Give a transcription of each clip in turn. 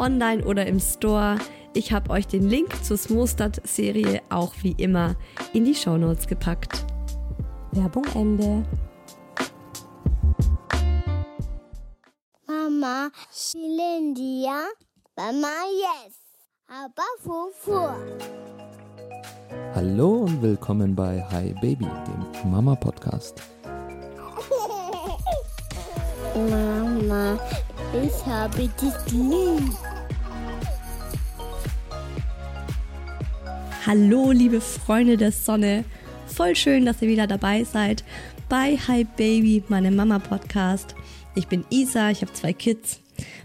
online oder im Store. Ich habe euch den Link zur Smostad-Serie auch wie immer in die Shownotes gepackt. Werbung Ende. Mama, Shilindia, Mama, yes, aber Fufu. Hallo und willkommen bei Hi Baby, dem Mama Podcast. Mama, ich habe dich lieb. Hallo, liebe Freunde der Sonne. Voll schön, dass ihr wieder dabei seid bei Hi Baby, meinem Mama Podcast. Ich bin Isa, ich habe zwei Kids.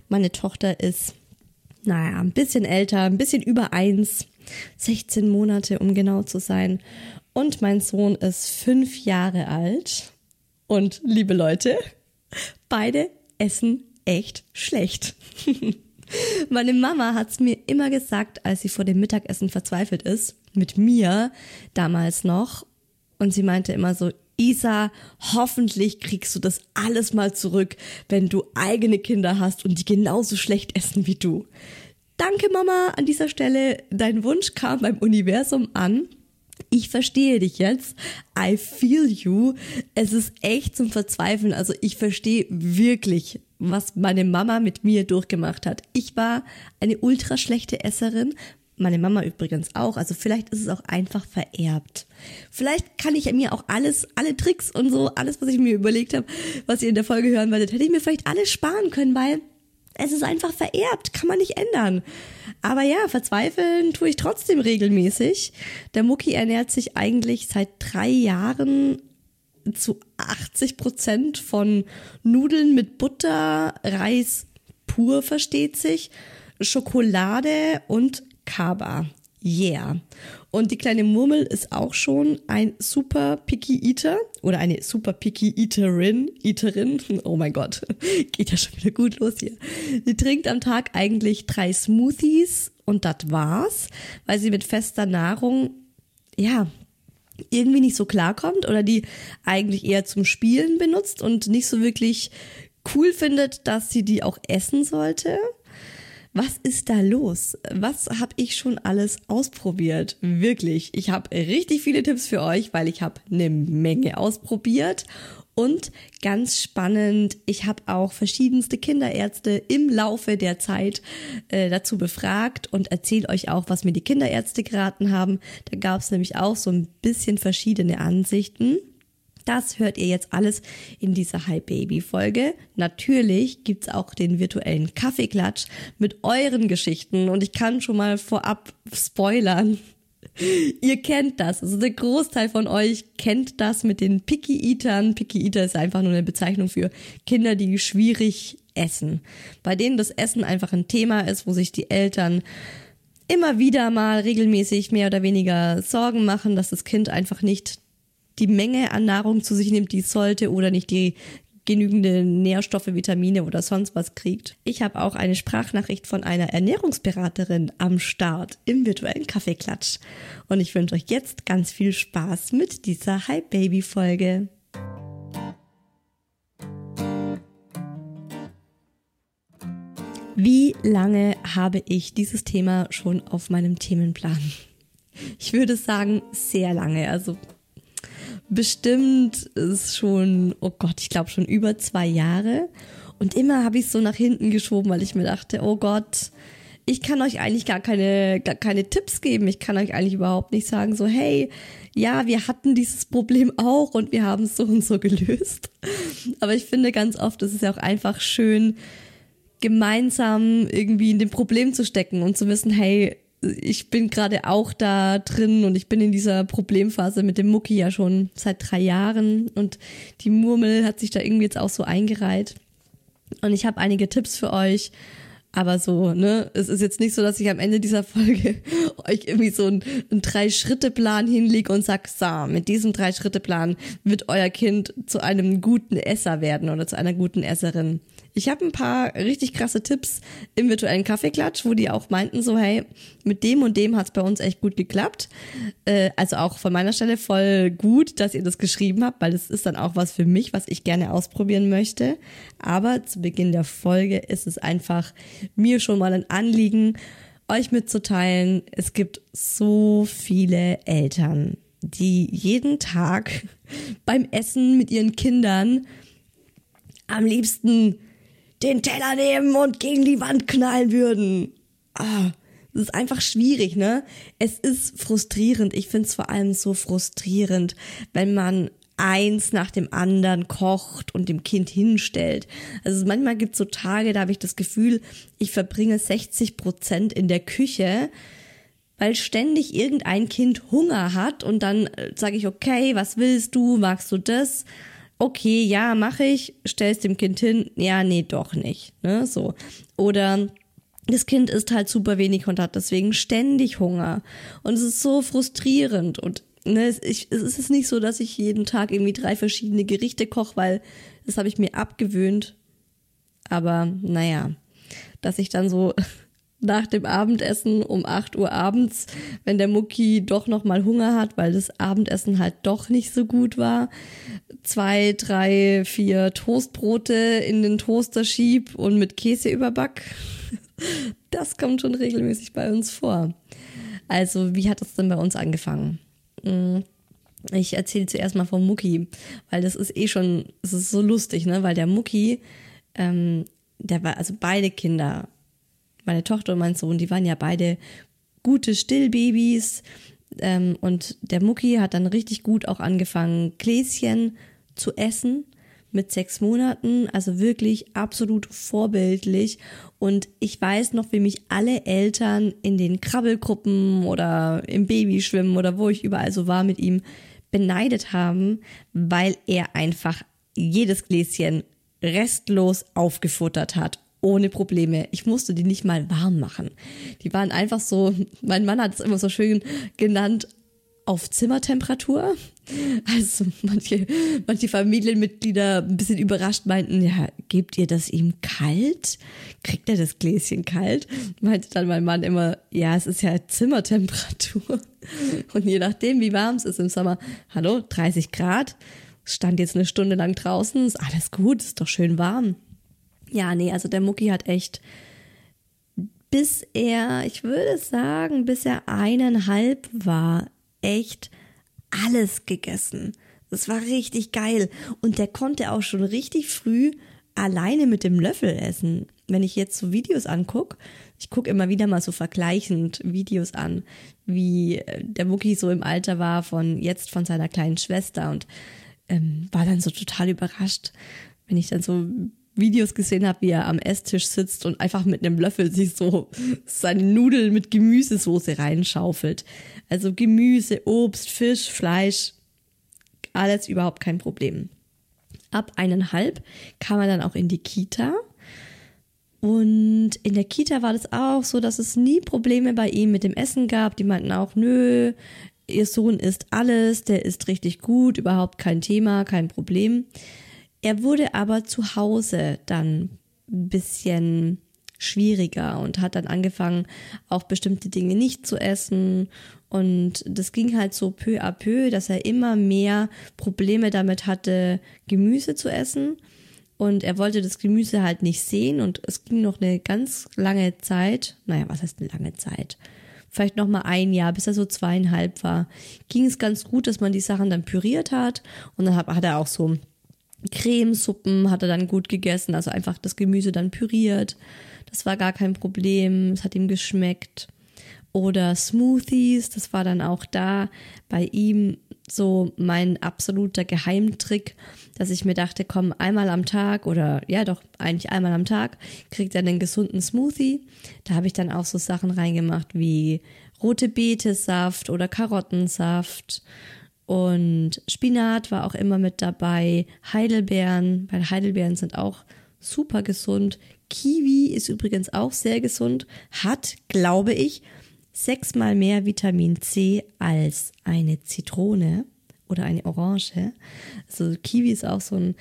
Meine Tochter ist, naja, ein bisschen älter, ein bisschen über eins, 16 Monate, um genau zu sein. Und mein Sohn ist fünf Jahre alt. Und liebe Leute, beide essen echt schlecht. Meine Mama hat's mir immer gesagt, als sie vor dem Mittagessen verzweifelt ist, mit mir damals noch. Und sie meinte immer so, Isa, hoffentlich kriegst du das alles mal zurück, wenn du eigene Kinder hast und die genauso schlecht essen wie du. Danke, Mama, an dieser Stelle. Dein Wunsch kam beim Universum an. Ich verstehe dich jetzt. I feel you. Es ist echt zum Verzweifeln. Also ich verstehe wirklich, was meine Mama mit mir durchgemacht hat. Ich war eine ultra schlechte Esserin. Meine Mama übrigens auch. Also vielleicht ist es auch einfach vererbt. Vielleicht kann ich mir auch alles, alle Tricks und so, alles, was ich mir überlegt habe, was ihr in der Folge hören werdet, hätte ich mir vielleicht alles sparen können, weil es ist einfach vererbt, kann man nicht ändern. Aber ja, verzweifeln tue ich trotzdem regelmäßig. Der Mucki ernährt sich eigentlich seit drei Jahren zu 80 Prozent von Nudeln mit Butter, Reis pur versteht sich, Schokolade und Kaba. Yeah. Und die kleine Murmel ist auch schon ein super Picky Eater oder eine super Picky Eaterin. Eaterin. Oh mein Gott. Geht ja schon wieder gut los hier. Sie trinkt am Tag eigentlich drei Smoothies und das war's, weil sie mit fester Nahrung, ja, irgendwie nicht so klarkommt oder die eigentlich eher zum Spielen benutzt und nicht so wirklich cool findet, dass sie die auch essen sollte. Was ist da los? Was habe ich schon alles ausprobiert? Wirklich, ich habe richtig viele Tipps für euch, weil ich habe eine Menge ausprobiert und ganz spannend, ich habe auch verschiedenste Kinderärzte im Laufe der Zeit äh, dazu befragt und erzähle euch auch, was mir die Kinderärzte geraten haben. Da gab es nämlich auch so ein bisschen verschiedene Ansichten. Das hört ihr jetzt alles in dieser Hi Baby Folge. Natürlich gibt's auch den virtuellen Kaffeeklatsch mit euren Geschichten und ich kann schon mal vorab spoilern. Ihr kennt das. Also der Großteil von euch kennt das mit den Picky Eatern. Picky Eater ist einfach nur eine Bezeichnung für Kinder, die schwierig essen. Bei denen das Essen einfach ein Thema ist, wo sich die Eltern immer wieder mal regelmäßig mehr oder weniger Sorgen machen, dass das Kind einfach nicht die Menge an Nahrung zu sich nimmt, die es sollte oder nicht die genügende Nährstoffe, Vitamine oder sonst was kriegt. Ich habe auch eine Sprachnachricht von einer Ernährungsberaterin am Start im virtuellen Kaffeeklatsch. Und ich wünsche euch jetzt ganz viel Spaß mit dieser Hi Baby Folge. Wie lange habe ich dieses Thema schon auf meinem Themenplan? Ich würde sagen, sehr lange. Also bestimmt ist schon, oh Gott, ich glaube schon über zwei Jahre. Und immer habe ich es so nach hinten geschoben, weil ich mir dachte, oh Gott, ich kann euch eigentlich gar keine, gar keine Tipps geben. Ich kann euch eigentlich überhaupt nicht sagen, so, hey, ja, wir hatten dieses Problem auch und wir haben es so und so gelöst. Aber ich finde ganz oft, es ist ja auch einfach schön, gemeinsam irgendwie in dem Problem zu stecken und zu wissen, hey, ich bin gerade auch da drin und ich bin in dieser Problemphase mit dem Mucki ja schon seit drei Jahren und die Murmel hat sich da irgendwie jetzt auch so eingereiht. Und ich habe einige Tipps für euch, aber so, ne, es ist jetzt nicht so, dass ich am Ende dieser Folge euch irgendwie so einen, einen Drei-Schritte-Plan hinlege und sag, so, mit diesem Drei-Schritte-Plan wird euer Kind zu einem guten Esser werden oder zu einer guten Esserin. Ich habe ein paar richtig krasse Tipps im virtuellen Kaffeeklatsch, wo die auch meinten so, hey, mit dem und dem hat's bei uns echt gut geklappt. Äh, also auch von meiner Stelle voll gut, dass ihr das geschrieben habt, weil das ist dann auch was für mich, was ich gerne ausprobieren möchte. Aber zu Beginn der Folge ist es einfach mir schon mal ein Anliegen, euch mitzuteilen, es gibt so viele Eltern, die jeden Tag beim Essen mit ihren Kindern am liebsten den Teller nehmen und gegen die Wand knallen würden. Ah, das ist einfach schwierig, ne? Es ist frustrierend. Ich finde es vor allem so frustrierend, wenn man eins nach dem anderen kocht und dem Kind hinstellt. Also manchmal gibt es so Tage, da habe ich das Gefühl, ich verbringe 60 Prozent in der Küche, weil ständig irgendein Kind Hunger hat und dann äh, sage ich, okay, was willst du, magst du das? Okay, ja, mache ich, stell's dem Kind hin, ja, nee, doch nicht, ne, so. Oder das Kind isst halt super wenig und hat deswegen ständig Hunger. Und es ist so frustrierend und ne, ich, es ist nicht so, dass ich jeden Tag irgendwie drei verschiedene Gerichte koche, weil das habe ich mir abgewöhnt. Aber naja, dass ich dann so nach dem Abendessen um 8 Uhr abends, wenn der Mucki doch noch mal Hunger hat, weil das Abendessen halt doch nicht so gut war, zwei, drei, vier Toastbrote in den Toaster schieb und mit Käse überback. Das kommt schon regelmäßig bei uns vor. Also, wie hat das denn bei uns angefangen? Hm, ich erzähle zuerst mal vom Mucki, weil das ist eh schon, es ist so lustig, ne? Weil der Mucki, ähm, der war, also beide Kinder meine Tochter und mein Sohn, die waren ja beide gute Stillbabys. Ähm, und der Mucki hat dann richtig gut auch angefangen, Gläschen zu essen mit sechs Monaten, also wirklich absolut vorbildlich. Und ich weiß noch, wie mich alle Eltern in den Krabbelgruppen oder im Babyschwimmen oder wo ich überall so war mit ihm beneidet haben, weil er einfach jedes Gläschen restlos aufgefuttert hat ohne Probleme. Ich musste die nicht mal warm machen. Die waren einfach so, mein Mann hat es immer so schön genannt, auf Zimmertemperatur. Also manche, manche Familienmitglieder ein bisschen überrascht meinten, ja, gebt ihr das ihm kalt? Kriegt er das Gläschen kalt? Meinte dann mein Mann immer, ja, es ist ja Zimmertemperatur. Und je nachdem, wie warm es ist im Sommer, hallo, 30 Grad, stand jetzt eine Stunde lang draußen, ist alles gut, ist doch schön warm. Ja, nee, also der Mucki hat echt, bis er, ich würde sagen, bis er eineinhalb war, echt alles gegessen. Das war richtig geil. Und der konnte auch schon richtig früh alleine mit dem Löffel essen. Wenn ich jetzt so Videos angucke, ich gucke immer wieder mal so vergleichend Videos an, wie äh, der Mucki so im Alter war von jetzt von seiner kleinen Schwester und ähm, war dann so total überrascht, wenn ich dann so Videos gesehen habe, wie er am Esstisch sitzt und einfach mit einem Löffel sich so seine Nudeln mit Gemüsesoße reinschaufelt. Also Gemüse, Obst, Fisch, Fleisch, alles überhaupt kein Problem. Ab eineinhalb kam er dann auch in die Kita Und in der Kita war das auch so, dass es nie Probleme bei ihm mit dem Essen gab. Die meinten auch, nö, ihr Sohn isst alles, der isst richtig gut, überhaupt kein Thema, kein Problem. Er wurde aber zu Hause dann ein bisschen schwieriger und hat dann angefangen, auch bestimmte Dinge nicht zu essen. Und das ging halt so peu à peu, dass er immer mehr Probleme damit hatte, Gemüse zu essen. Und er wollte das Gemüse halt nicht sehen und es ging noch eine ganz lange Zeit, naja, was heißt eine lange Zeit? Vielleicht noch mal ein Jahr, bis er so zweieinhalb war, ging es ganz gut, dass man die Sachen dann püriert hat und dann hat, hat er auch so Cremesuppen hat er dann gut gegessen, also einfach das Gemüse dann püriert. Das war gar kein Problem, es hat ihm geschmeckt. Oder Smoothies, das war dann auch da bei ihm so mein absoluter Geheimtrick, dass ich mir dachte, komm, einmal am Tag oder ja doch, eigentlich einmal am Tag kriegt er einen gesunden Smoothie. Da habe ich dann auch so Sachen reingemacht wie rote Betesaft oder Karottensaft und Spinat war auch immer mit dabei, Heidelbeeren, weil Heidelbeeren sind auch super gesund. Kiwi ist übrigens auch sehr gesund, hat, glaube ich, sechsmal mehr Vitamin C als eine Zitrone oder eine Orange. Also Kiwi ist auch so ein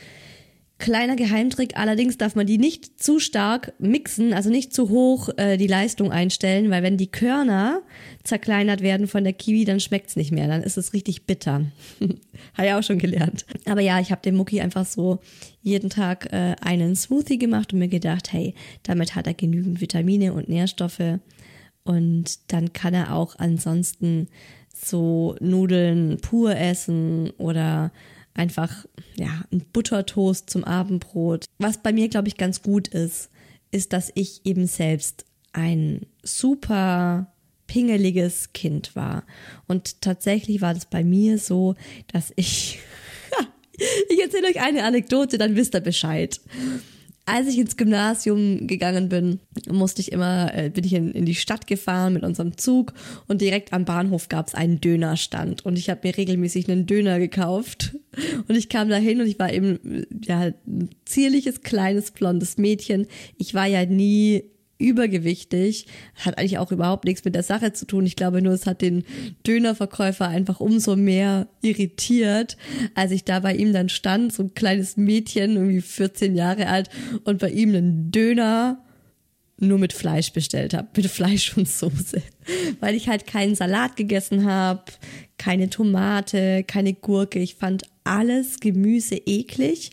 kleiner Geheimtrick. Allerdings darf man die nicht zu stark mixen, also nicht zu hoch äh, die Leistung einstellen, weil wenn die Körner zerkleinert werden von der Kiwi, dann schmeckt's nicht mehr. Dann ist es richtig bitter. Habe ich auch schon gelernt. Aber ja, ich habe dem Mucki einfach so jeden Tag äh, einen Smoothie gemacht und mir gedacht, hey, damit hat er genügend Vitamine und Nährstoffe. Und dann kann er auch ansonsten so Nudeln pur essen oder einfach ja ein Buttertoast zum Abendbrot. Was bei mir glaube ich ganz gut ist, ist, dass ich eben selbst ein super pingeliges Kind war. Und tatsächlich war das bei mir so, dass ich ich erzähle euch eine Anekdote, dann wisst ihr Bescheid. Als ich ins Gymnasium gegangen bin, musste ich immer, äh, bin ich in, in die Stadt gefahren mit unserem Zug und direkt am Bahnhof gab es einen Dönerstand und ich habe mir regelmäßig einen Döner gekauft und ich kam dahin und ich war eben ja ein zierliches kleines blondes Mädchen. Ich war ja nie übergewichtig. Hat eigentlich auch überhaupt nichts mit der Sache zu tun. Ich glaube nur, es hat den Dönerverkäufer einfach umso mehr irritiert, als ich da bei ihm dann stand, so ein kleines Mädchen, irgendwie 14 Jahre alt, und bei ihm einen Döner nur mit Fleisch bestellt habe, mit Fleisch und Soße, weil ich halt keinen Salat gegessen habe, keine Tomate, keine Gurke. Ich fand alles Gemüse eklig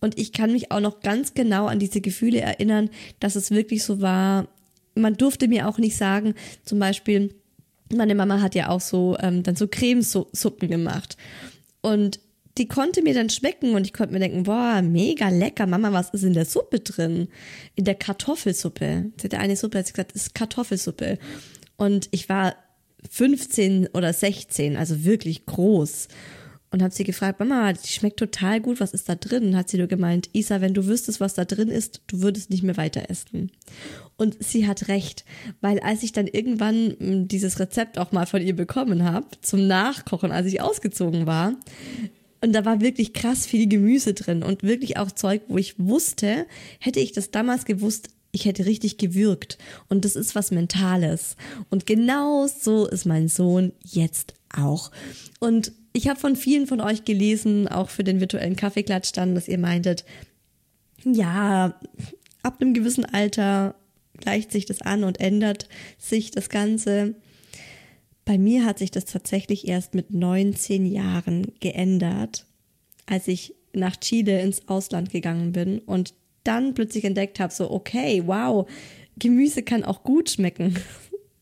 und ich kann mich auch noch ganz genau an diese Gefühle erinnern, dass es wirklich so war. Man durfte mir auch nicht sagen, zum Beispiel, meine Mama hat ja auch so ähm, dann so Cremesuppen gemacht. Und die konnte mir dann schmecken und ich konnte mir denken, boah, mega lecker, Mama, was ist in der Suppe drin? In der Kartoffelsuppe. Sie hatte eine Suppe, hat sie gesagt, ist Kartoffelsuppe. Und ich war 15 oder 16, also wirklich groß und habe sie gefragt, Mama, die schmeckt total gut, was ist da drin? Und hat sie nur gemeint, Isa, wenn du wüsstest, was da drin ist, du würdest nicht mehr weiter essen. Und sie hat recht, weil als ich dann irgendwann hm, dieses Rezept auch mal von ihr bekommen habe, zum Nachkochen, als ich ausgezogen war, und da war wirklich krass viel Gemüse drin und wirklich auch Zeug, wo ich wusste, hätte ich das damals gewusst, ich hätte richtig gewürgt. Und das ist was Mentales. Und genau so ist mein Sohn jetzt auch. Und ich habe von vielen von euch gelesen, auch für den virtuellen Kaffeeklatsch dann, dass ihr meintet, ja, ab einem gewissen Alter gleicht sich das an und ändert sich das Ganze. Bei mir hat sich das tatsächlich erst mit 19 Jahren geändert, als ich nach Chile ins Ausland gegangen bin und dann plötzlich entdeckt habe, so, okay, wow, Gemüse kann auch gut schmecken.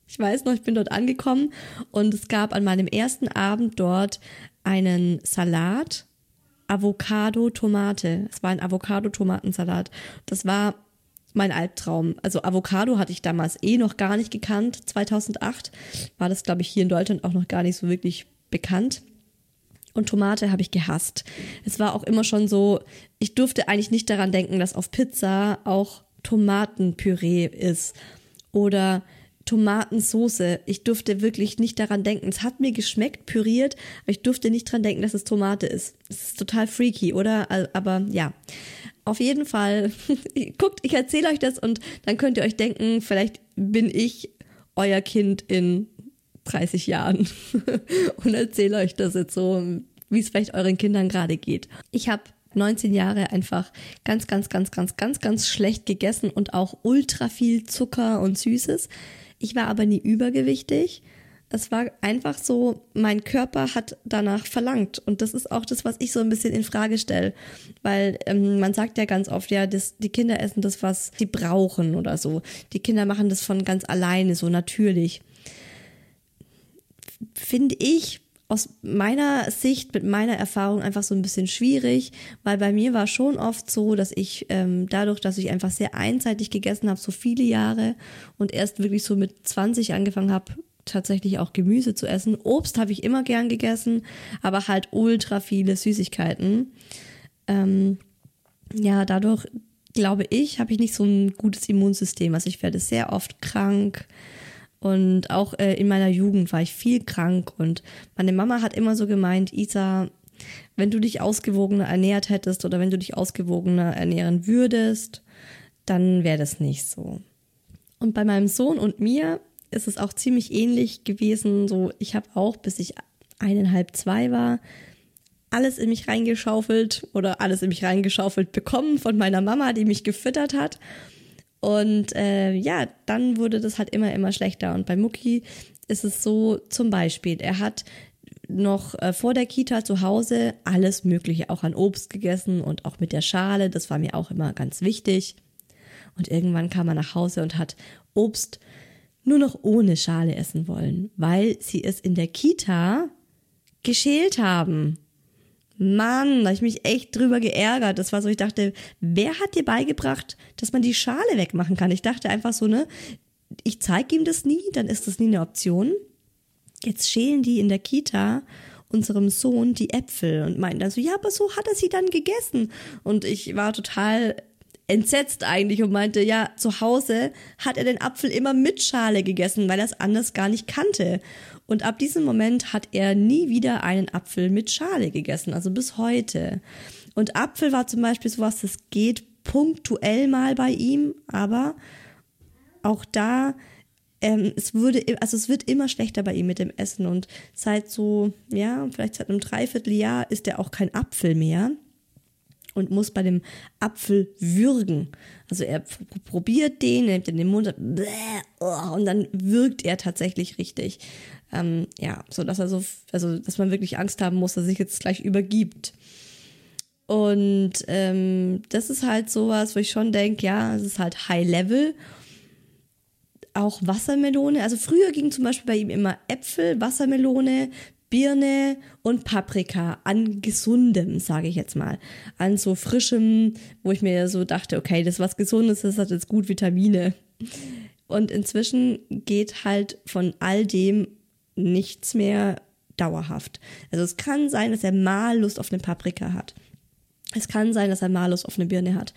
Ich weiß noch, ich bin dort angekommen und es gab an meinem ersten Abend dort einen Salat, Avocado, Tomate. Es war ein Avocado-Tomatensalat. Das war mein Albtraum. Also Avocado hatte ich damals eh noch gar nicht gekannt. 2008 war das, glaube ich, hier in Deutschland auch noch gar nicht so wirklich bekannt. Und Tomate habe ich gehasst. Es war auch immer schon so, ich durfte eigentlich nicht daran denken, dass auf Pizza auch Tomatenpüree ist. Oder Tomatensoße. Ich durfte wirklich nicht daran denken. Es hat mir geschmeckt, püriert, aber ich durfte nicht daran denken, dass es Tomate ist. Es ist total freaky, oder? Aber ja. auf jeden Fall, guckt, ich erzähle euch das und dann könnt ihr euch denken, vielleicht bin ich euer Kind in 30 Jahren und erzähle euch das jetzt so, wie es vielleicht euren Kindern gerade geht. Ich habe 19 Jahre einfach ganz, ganz, ganz, ganz, ganz, ganz schlecht gegessen und auch ultra viel Zucker und Süßes. Ich war aber nie übergewichtig. Es war einfach so, mein Körper hat danach verlangt. Und das ist auch das, was ich so ein bisschen in Frage stelle. Weil ähm, man sagt ja ganz oft, ja, das, die Kinder essen das, was sie brauchen oder so. Die Kinder machen das von ganz alleine, so natürlich. Finde ich aus meiner Sicht, mit meiner Erfahrung einfach so ein bisschen schwierig, weil bei mir war schon oft so, dass ich ähm, dadurch, dass ich einfach sehr einseitig gegessen habe, so viele Jahre und erst wirklich so mit 20 angefangen habe, tatsächlich auch Gemüse zu essen. Obst habe ich immer gern gegessen, aber halt ultra viele Süßigkeiten. Ähm, ja, dadurch glaube ich, habe ich nicht so ein gutes Immunsystem. Also ich werde sehr oft krank und auch äh, in meiner Jugend war ich viel krank und meine Mama hat immer so gemeint, Isa, wenn du dich ausgewogener ernährt hättest oder wenn du dich ausgewogener ernähren würdest, dann wäre das nicht so. Und bei meinem Sohn und mir ist es auch ziemlich ähnlich gewesen. So, ich habe auch, bis ich eineinhalb, zwei war, alles in mich reingeschaufelt oder alles in mich reingeschaufelt bekommen von meiner Mama, die mich gefüttert hat. Und äh, ja, dann wurde das halt immer, immer schlechter. Und bei Mucki ist es so, zum Beispiel, er hat noch äh, vor der Kita zu Hause alles Mögliche auch an Obst gegessen und auch mit der Schale. Das war mir auch immer ganz wichtig. Und irgendwann kam er nach Hause und hat Obst nur noch ohne Schale essen wollen, weil sie es in der Kita geschält haben. Mann, da ich mich echt drüber geärgert. Das war so, ich dachte, wer hat dir beigebracht, dass man die Schale wegmachen kann? Ich dachte einfach so, ne, ich zeige ihm das nie, dann ist das nie eine Option. Jetzt schälen die in der Kita unserem Sohn die Äpfel und meinen dann so, ja, aber so hat er sie dann gegessen. Und ich war total entsetzt eigentlich und meinte, ja, zu Hause hat er den Apfel immer mit Schale gegessen, weil er es anders gar nicht kannte. Und ab diesem Moment hat er nie wieder einen Apfel mit Schale gegessen, also bis heute. Und Apfel war zum Beispiel sowas, das geht punktuell mal bei ihm, aber auch da, ähm, es würde, also es wird immer schlechter bei ihm mit dem Essen und seit so, ja, vielleicht seit einem Dreivierteljahr ist er auch kein Apfel mehr und muss bei dem Apfel würgen. Also er probiert den, nimmt in den Mund oh, und dann wirkt er tatsächlich richtig. Ähm, ja, so dass er so, also dass man wirklich Angst haben muss, dass er sich jetzt gleich übergibt. Und ähm, das ist halt sowas, wo ich schon denke, ja, es ist halt High Level. Auch Wassermelone. Also früher ging zum Beispiel bei ihm immer Äpfel, Wassermelone, Birne und Paprika an gesundem, sage ich jetzt mal. An so frischem, wo ich mir so dachte, okay, das ist was Gesundes, das hat jetzt gut Vitamine. Und inzwischen geht halt von all dem nichts mehr dauerhaft. Also es kann sein, dass er mal Lust auf eine Paprika hat. Es kann sein, dass er mal Lust auf eine Birne hat.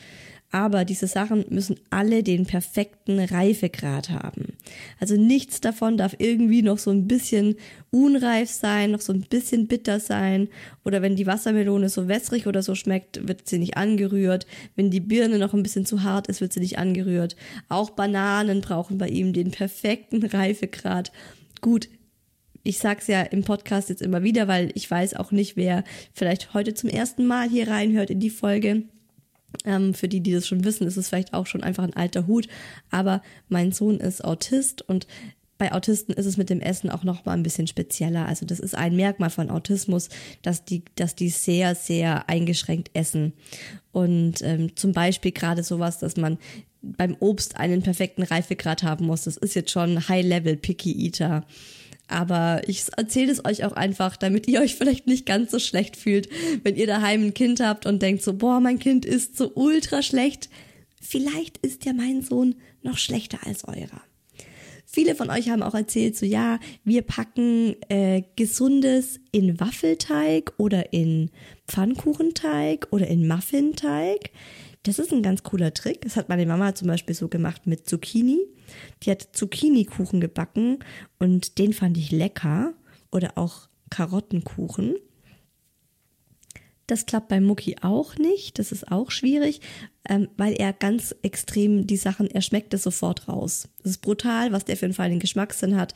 Aber diese Sachen müssen alle den perfekten Reifegrad haben. Also nichts davon darf irgendwie noch so ein bisschen unreif sein, noch so ein bisschen bitter sein. Oder wenn die Wassermelone so wässrig oder so schmeckt, wird sie nicht angerührt. Wenn die Birne noch ein bisschen zu hart ist, wird sie nicht angerührt. Auch Bananen brauchen bei ihm den perfekten Reifegrad. Gut, ich sag's ja im Podcast jetzt immer wieder, weil ich weiß auch nicht, wer vielleicht heute zum ersten Mal hier reinhört in die Folge. Ähm, für die, die das schon wissen, ist es vielleicht auch schon einfach ein alter Hut. Aber mein Sohn ist Autist und bei Autisten ist es mit dem Essen auch noch mal ein bisschen spezieller. Also das ist ein Merkmal von Autismus, dass die, dass die sehr, sehr eingeschränkt essen. Und ähm, zum Beispiel gerade sowas, dass man beim Obst einen perfekten Reifegrad haben muss. Das ist jetzt schon High-Level Picky Eater. Aber ich erzähle es euch auch einfach, damit ihr euch vielleicht nicht ganz so schlecht fühlt, wenn ihr daheim ein Kind habt und denkt so, boah, mein Kind ist so ultra schlecht. Vielleicht ist ja mein Sohn noch schlechter als eurer. Viele von euch haben auch erzählt, so ja, wir packen äh, gesundes in Waffelteig oder in Pfannkuchenteig oder in Muffinteig. Das ist ein ganz cooler Trick. Das hat meine Mama zum Beispiel so gemacht mit Zucchini. Die hat Zucchini-Kuchen gebacken und den fand ich lecker. Oder auch Karottenkuchen. Das klappt bei Mucki auch nicht. Das ist auch schwierig, ähm, weil er ganz extrem die Sachen, er schmeckt es sofort raus. Das ist brutal, was der für einen feinen Geschmackssinn hat.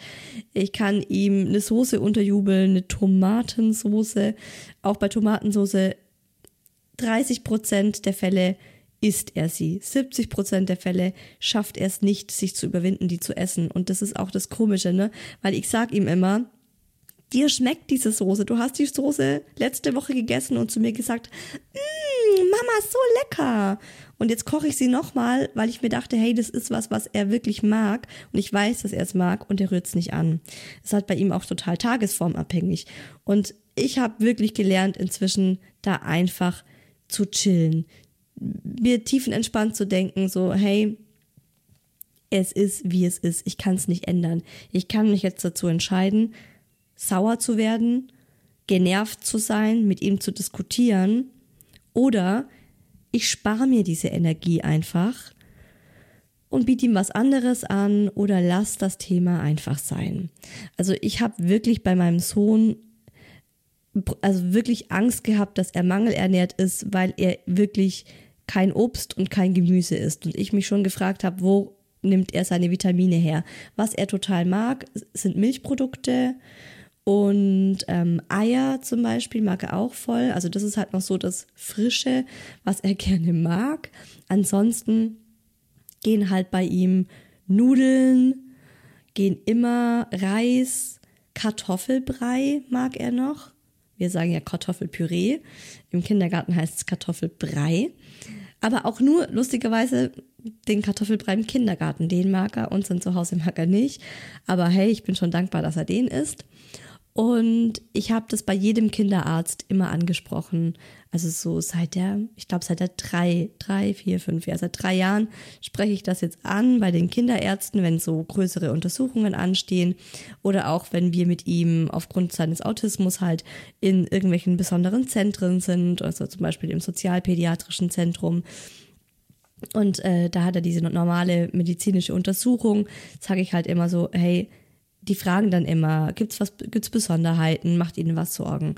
Ich kann ihm eine Soße unterjubeln, eine Tomatensoße. Auch bei Tomatensoße 30 Prozent der Fälle isst er sie. 70 Prozent der Fälle schafft er es nicht, sich zu überwinden, die zu essen. Und das ist auch das Komische, ne? Weil ich sag ihm immer, dir schmeckt diese Soße. Du hast die Soße letzte Woche gegessen und zu mir gesagt, mmm, Mama, so lecker. Und jetzt koche ich sie nochmal, weil ich mir dachte, hey, das ist was, was er wirklich mag. Und ich weiß, dass er es mag und er rührt es nicht an. Es halt bei ihm auch total tagesformabhängig. Und ich habe wirklich gelernt, inzwischen da einfach zu chillen. Mir tiefenentspannt zu denken, so, hey, es ist, wie es ist. Ich kann es nicht ändern. Ich kann mich jetzt dazu entscheiden, sauer zu werden, genervt zu sein, mit ihm zu diskutieren oder ich spare mir diese Energie einfach und biete ihm was anderes an oder lass das Thema einfach sein. Also ich habe wirklich bei meinem Sohn also wirklich Angst gehabt, dass er mangelernährt ist, weil er wirklich kein Obst und kein Gemüse isst und ich mich schon gefragt habe, wo nimmt er seine Vitamine her? Was er total mag, sind Milchprodukte und ähm, Eier zum Beispiel mag er auch voll. Also das ist halt noch so das Frische, was er gerne mag. Ansonsten gehen halt bei ihm Nudeln, gehen immer Reis, Kartoffelbrei mag er noch. Wir sagen ja Kartoffelpüree. Im Kindergarten heißt es Kartoffelbrei. Aber auch nur lustigerweise den Kartoffelbrei im Kindergarten. Den mag er, unseren zu Hause mag er nicht. Aber hey, ich bin schon dankbar, dass er den isst. Und ich habe das bei jedem Kinderarzt immer angesprochen. Also so seit der, ich glaube seit der drei, drei, vier, fünf Jahre, seit drei Jahren spreche ich das jetzt an bei den Kinderärzten, wenn so größere Untersuchungen anstehen oder auch wenn wir mit ihm aufgrund seines Autismus halt in irgendwelchen besonderen Zentren sind, also zum Beispiel im sozialpädiatrischen Zentrum. Und äh, da hat er diese normale medizinische Untersuchung. Sage ich halt immer so, hey, die fragen dann immer, gibt's was, gibt's Besonderheiten, macht ihnen was Sorgen?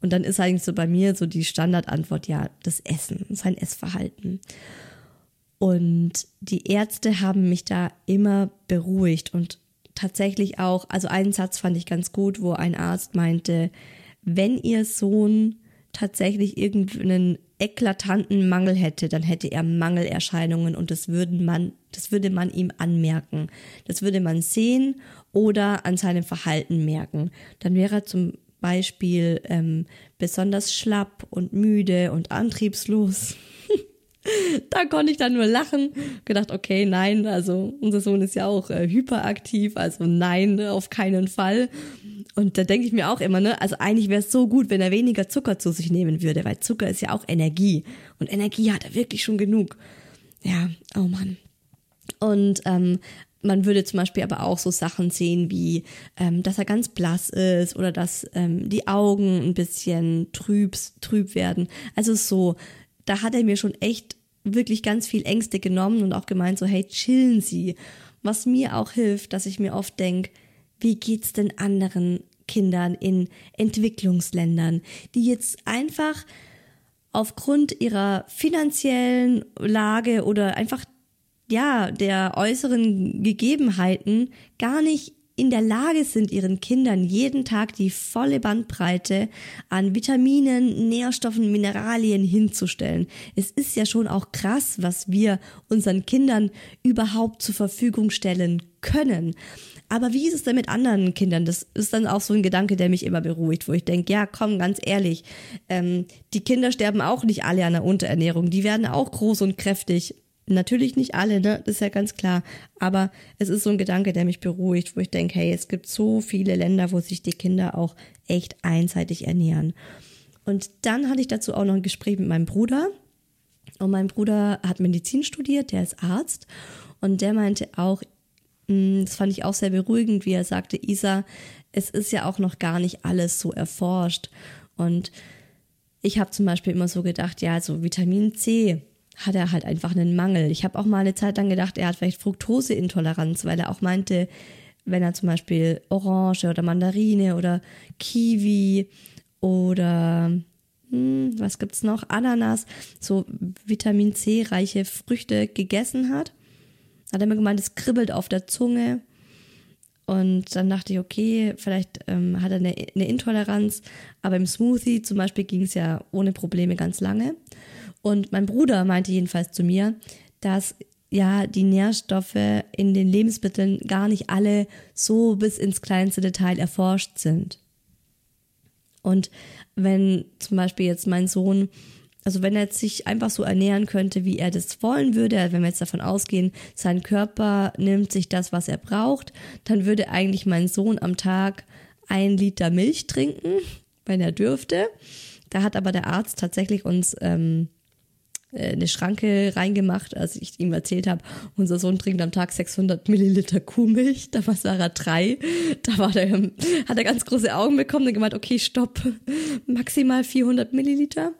Und dann ist eigentlich so bei mir so die Standardantwort, ja, das Essen, sein Essverhalten. Und die Ärzte haben mich da immer beruhigt und tatsächlich auch, also einen Satz fand ich ganz gut, wo ein Arzt meinte, wenn ihr Sohn tatsächlich irgendeinen eklatanten Mangel hätte, dann hätte er Mangelerscheinungen und das würden man, das würde man ihm anmerken. Das würde man sehen oder an seinem Verhalten merken. Dann wäre er zum Beispiel ähm, besonders schlapp und müde und antriebslos. da konnte ich dann nur lachen, gedacht, okay, nein, also unser Sohn ist ja auch äh, hyperaktiv, also nein, auf keinen Fall. Und da denke ich mir auch immer, ne, also eigentlich wäre es so gut, wenn er weniger Zucker zu sich nehmen würde, weil Zucker ist ja auch Energie und Energie hat er wirklich schon genug. Ja, oh Mann. Und ähm, man würde zum Beispiel aber auch so Sachen sehen wie, ähm, dass er ganz blass ist oder dass ähm, die Augen ein bisschen trüb, trüb werden. Also so, da hat er mir schon echt wirklich ganz viel Ängste genommen und auch gemeint so, hey, chillen Sie. Was mir auch hilft, dass ich mir oft denke, wie geht's denn anderen Kindern in Entwicklungsländern, die jetzt einfach aufgrund ihrer finanziellen Lage oder einfach ja, der äußeren Gegebenheiten gar nicht in der Lage sind, ihren Kindern jeden Tag die volle Bandbreite an Vitaminen, Nährstoffen, Mineralien hinzustellen. Es ist ja schon auch krass, was wir unseren Kindern überhaupt zur Verfügung stellen können. Aber wie ist es denn mit anderen Kindern? Das ist dann auch so ein Gedanke, der mich immer beruhigt, wo ich denke, ja, komm, ganz ehrlich, ähm, die Kinder sterben auch nicht alle an der Unterernährung. Die werden auch groß und kräftig. Natürlich nicht alle, ne? Das ist ja ganz klar. Aber es ist so ein Gedanke, der mich beruhigt, wo ich denke, hey, es gibt so viele Länder, wo sich die Kinder auch echt einseitig ernähren. Und dann hatte ich dazu auch noch ein Gespräch mit meinem Bruder. Und mein Bruder hat Medizin studiert, der ist Arzt. Und der meinte auch, mm, das fand ich auch sehr beruhigend, wie er sagte, Isa, es ist ja auch noch gar nicht alles so erforscht. Und ich habe zum Beispiel immer so gedacht, ja, so Vitamin C, hat er halt einfach einen Mangel. Ich habe auch mal eine Zeit lang gedacht, er hat vielleicht Fructoseintoleranz, weil er auch meinte, wenn er zum Beispiel Orange oder Mandarine oder Kiwi oder hm, was gibt's noch? Ananas, so Vitamin C reiche Früchte gegessen hat. Hat er mir gemeint, es kribbelt auf der Zunge. Und dann dachte ich, okay, vielleicht ähm, hat er eine, eine Intoleranz. Aber im Smoothie zum Beispiel ging es ja ohne Probleme ganz lange. Und mein Bruder meinte jedenfalls zu mir, dass ja die Nährstoffe in den Lebensmitteln gar nicht alle so bis ins kleinste Detail erforscht sind. Und wenn zum Beispiel jetzt mein Sohn, also wenn er sich einfach so ernähren könnte, wie er das wollen würde, wenn wir jetzt davon ausgehen, sein Körper nimmt sich das, was er braucht, dann würde eigentlich mein Sohn am Tag ein Liter Milch trinken, wenn er dürfte. Da hat aber der Arzt tatsächlich uns ähm, äh, eine Schranke reingemacht, als ich ihm erzählt habe, unser Sohn trinkt am Tag 600 Milliliter Kuhmilch, da war Sarah drei, da war der, hat er ganz große Augen bekommen und gemeint, okay, stopp, maximal 400 Milliliter.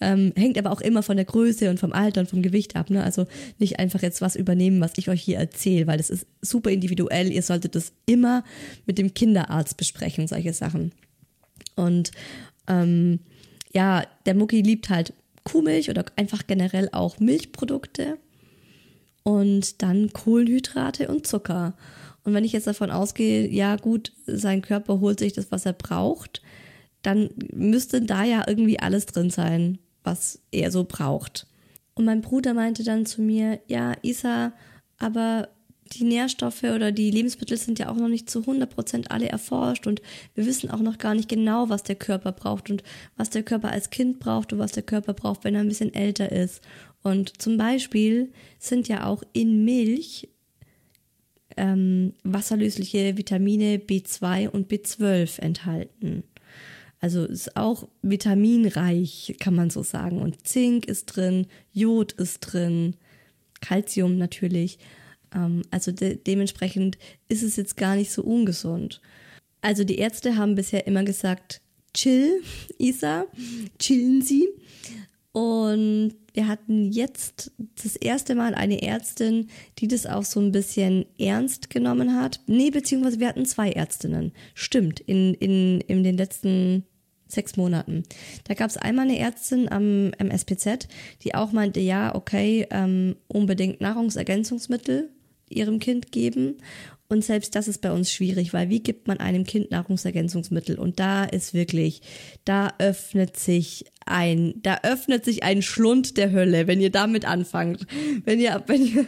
Ähm, hängt aber auch immer von der Größe und vom Alter und vom Gewicht ab. Ne? Also nicht einfach jetzt was übernehmen, was ich euch hier erzähle, weil das ist super individuell. Ihr solltet das immer mit dem Kinderarzt besprechen, solche Sachen. Und ähm, ja, der Mucki liebt halt Kuhmilch oder einfach generell auch Milchprodukte und dann Kohlenhydrate und Zucker. Und wenn ich jetzt davon ausgehe, ja gut, sein Körper holt sich das, was er braucht, dann müsste da ja irgendwie alles drin sein, was er so braucht. Und mein Bruder meinte dann zu mir, ja, Isa, aber die Nährstoffe oder die Lebensmittel sind ja auch noch nicht zu 100% alle erforscht und wir wissen auch noch gar nicht genau, was der Körper braucht und was der Körper als Kind braucht und was der Körper braucht, wenn er ein bisschen älter ist. Und zum Beispiel sind ja auch in Milch ähm, wasserlösliche Vitamine B2 und B12 enthalten. Also ist auch vitaminreich, kann man so sagen. Und Zink ist drin, Jod ist drin, Calcium natürlich. Ähm, also de dementsprechend ist es jetzt gar nicht so ungesund. Also die Ärzte haben bisher immer gesagt, chill, Isa, chillen Sie. Und wir hatten jetzt das erste Mal eine Ärztin, die das auch so ein bisschen ernst genommen hat. Nee, beziehungsweise wir hatten zwei Ärztinnen. Stimmt, in, in, in den letzten sechs Monaten. Da gab es einmal eine Ärztin am, am SPZ, die auch meinte, ja, okay, ähm, unbedingt Nahrungsergänzungsmittel ihrem Kind geben. Und selbst das ist bei uns schwierig, weil wie gibt man einem Kind Nahrungsergänzungsmittel? Und da ist wirklich, da öffnet sich ein, da öffnet sich ein Schlund der Hölle, wenn ihr damit anfangt. Wenn ihr, wenn ihr,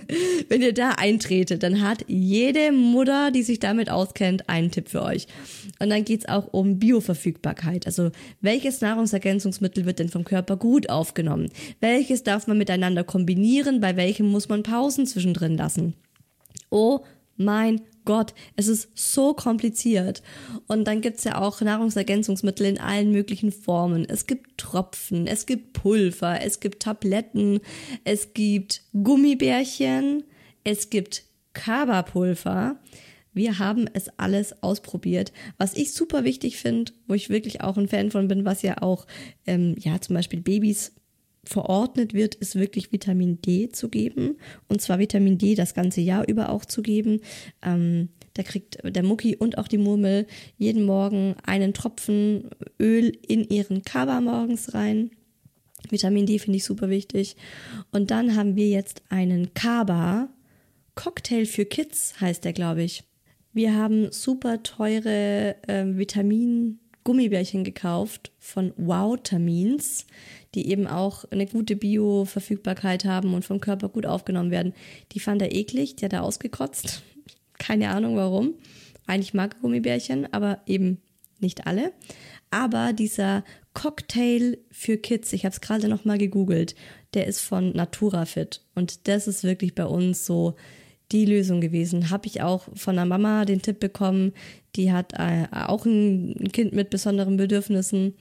wenn ihr da eintretet, dann hat jede Mutter, die sich damit auskennt, einen Tipp für euch. Und dann geht's auch um Bioverfügbarkeit. Also welches Nahrungsergänzungsmittel wird denn vom Körper gut aufgenommen? Welches darf man miteinander kombinieren? Bei welchem muss man Pausen zwischendrin lassen? Oh mein Gott, es ist so kompliziert. Und dann gibt's ja auch Nahrungsergänzungsmittel in allen möglichen Formen. Es gibt Tropfen, es gibt Pulver, es gibt Tabletten, es gibt Gummibärchen, es gibt Kaba-Pulver. Wir haben es alles ausprobiert. Was ich super wichtig finde, wo ich wirklich auch ein Fan von bin, was ja auch, ähm, ja, zum Beispiel Babys verordnet wird, ist wirklich Vitamin D zu geben. Und zwar Vitamin D das ganze Jahr über auch zu geben. Ähm, da kriegt der Mucki und auch die Murmel jeden Morgen einen Tropfen Öl in ihren Kaba morgens rein. Vitamin D finde ich super wichtig. Und dann haben wir jetzt einen Kaba Cocktail für Kids, heißt der, glaube ich. Wir haben super teure äh, Vitamin Gummibärchen gekauft von Wow Tamins die eben auch eine gute Bioverfügbarkeit haben und vom Körper gut aufgenommen werden. Die fand er eklig, die hat er ausgekotzt. Keine Ahnung warum. Eigentlich mag er Gummibärchen, aber eben nicht alle. Aber dieser Cocktail für Kids, ich habe es gerade noch mal gegoogelt, der ist von Naturafit und das ist wirklich bei uns so die Lösung gewesen. Habe ich auch von der Mama den Tipp bekommen, die hat äh, auch ein Kind mit besonderen Bedürfnissen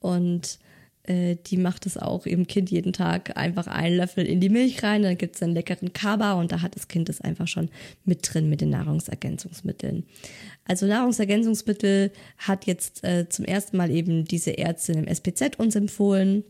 und äh, die macht es auch ihrem Kind jeden Tag einfach einen Löffel in die Milch rein, dann gibt es einen leckeren Kaba und da hat das Kind es einfach schon mit drin mit den Nahrungsergänzungsmitteln. Also Nahrungsergänzungsmittel hat jetzt äh, zum ersten Mal eben diese Ärztin im SPZ uns empfohlen.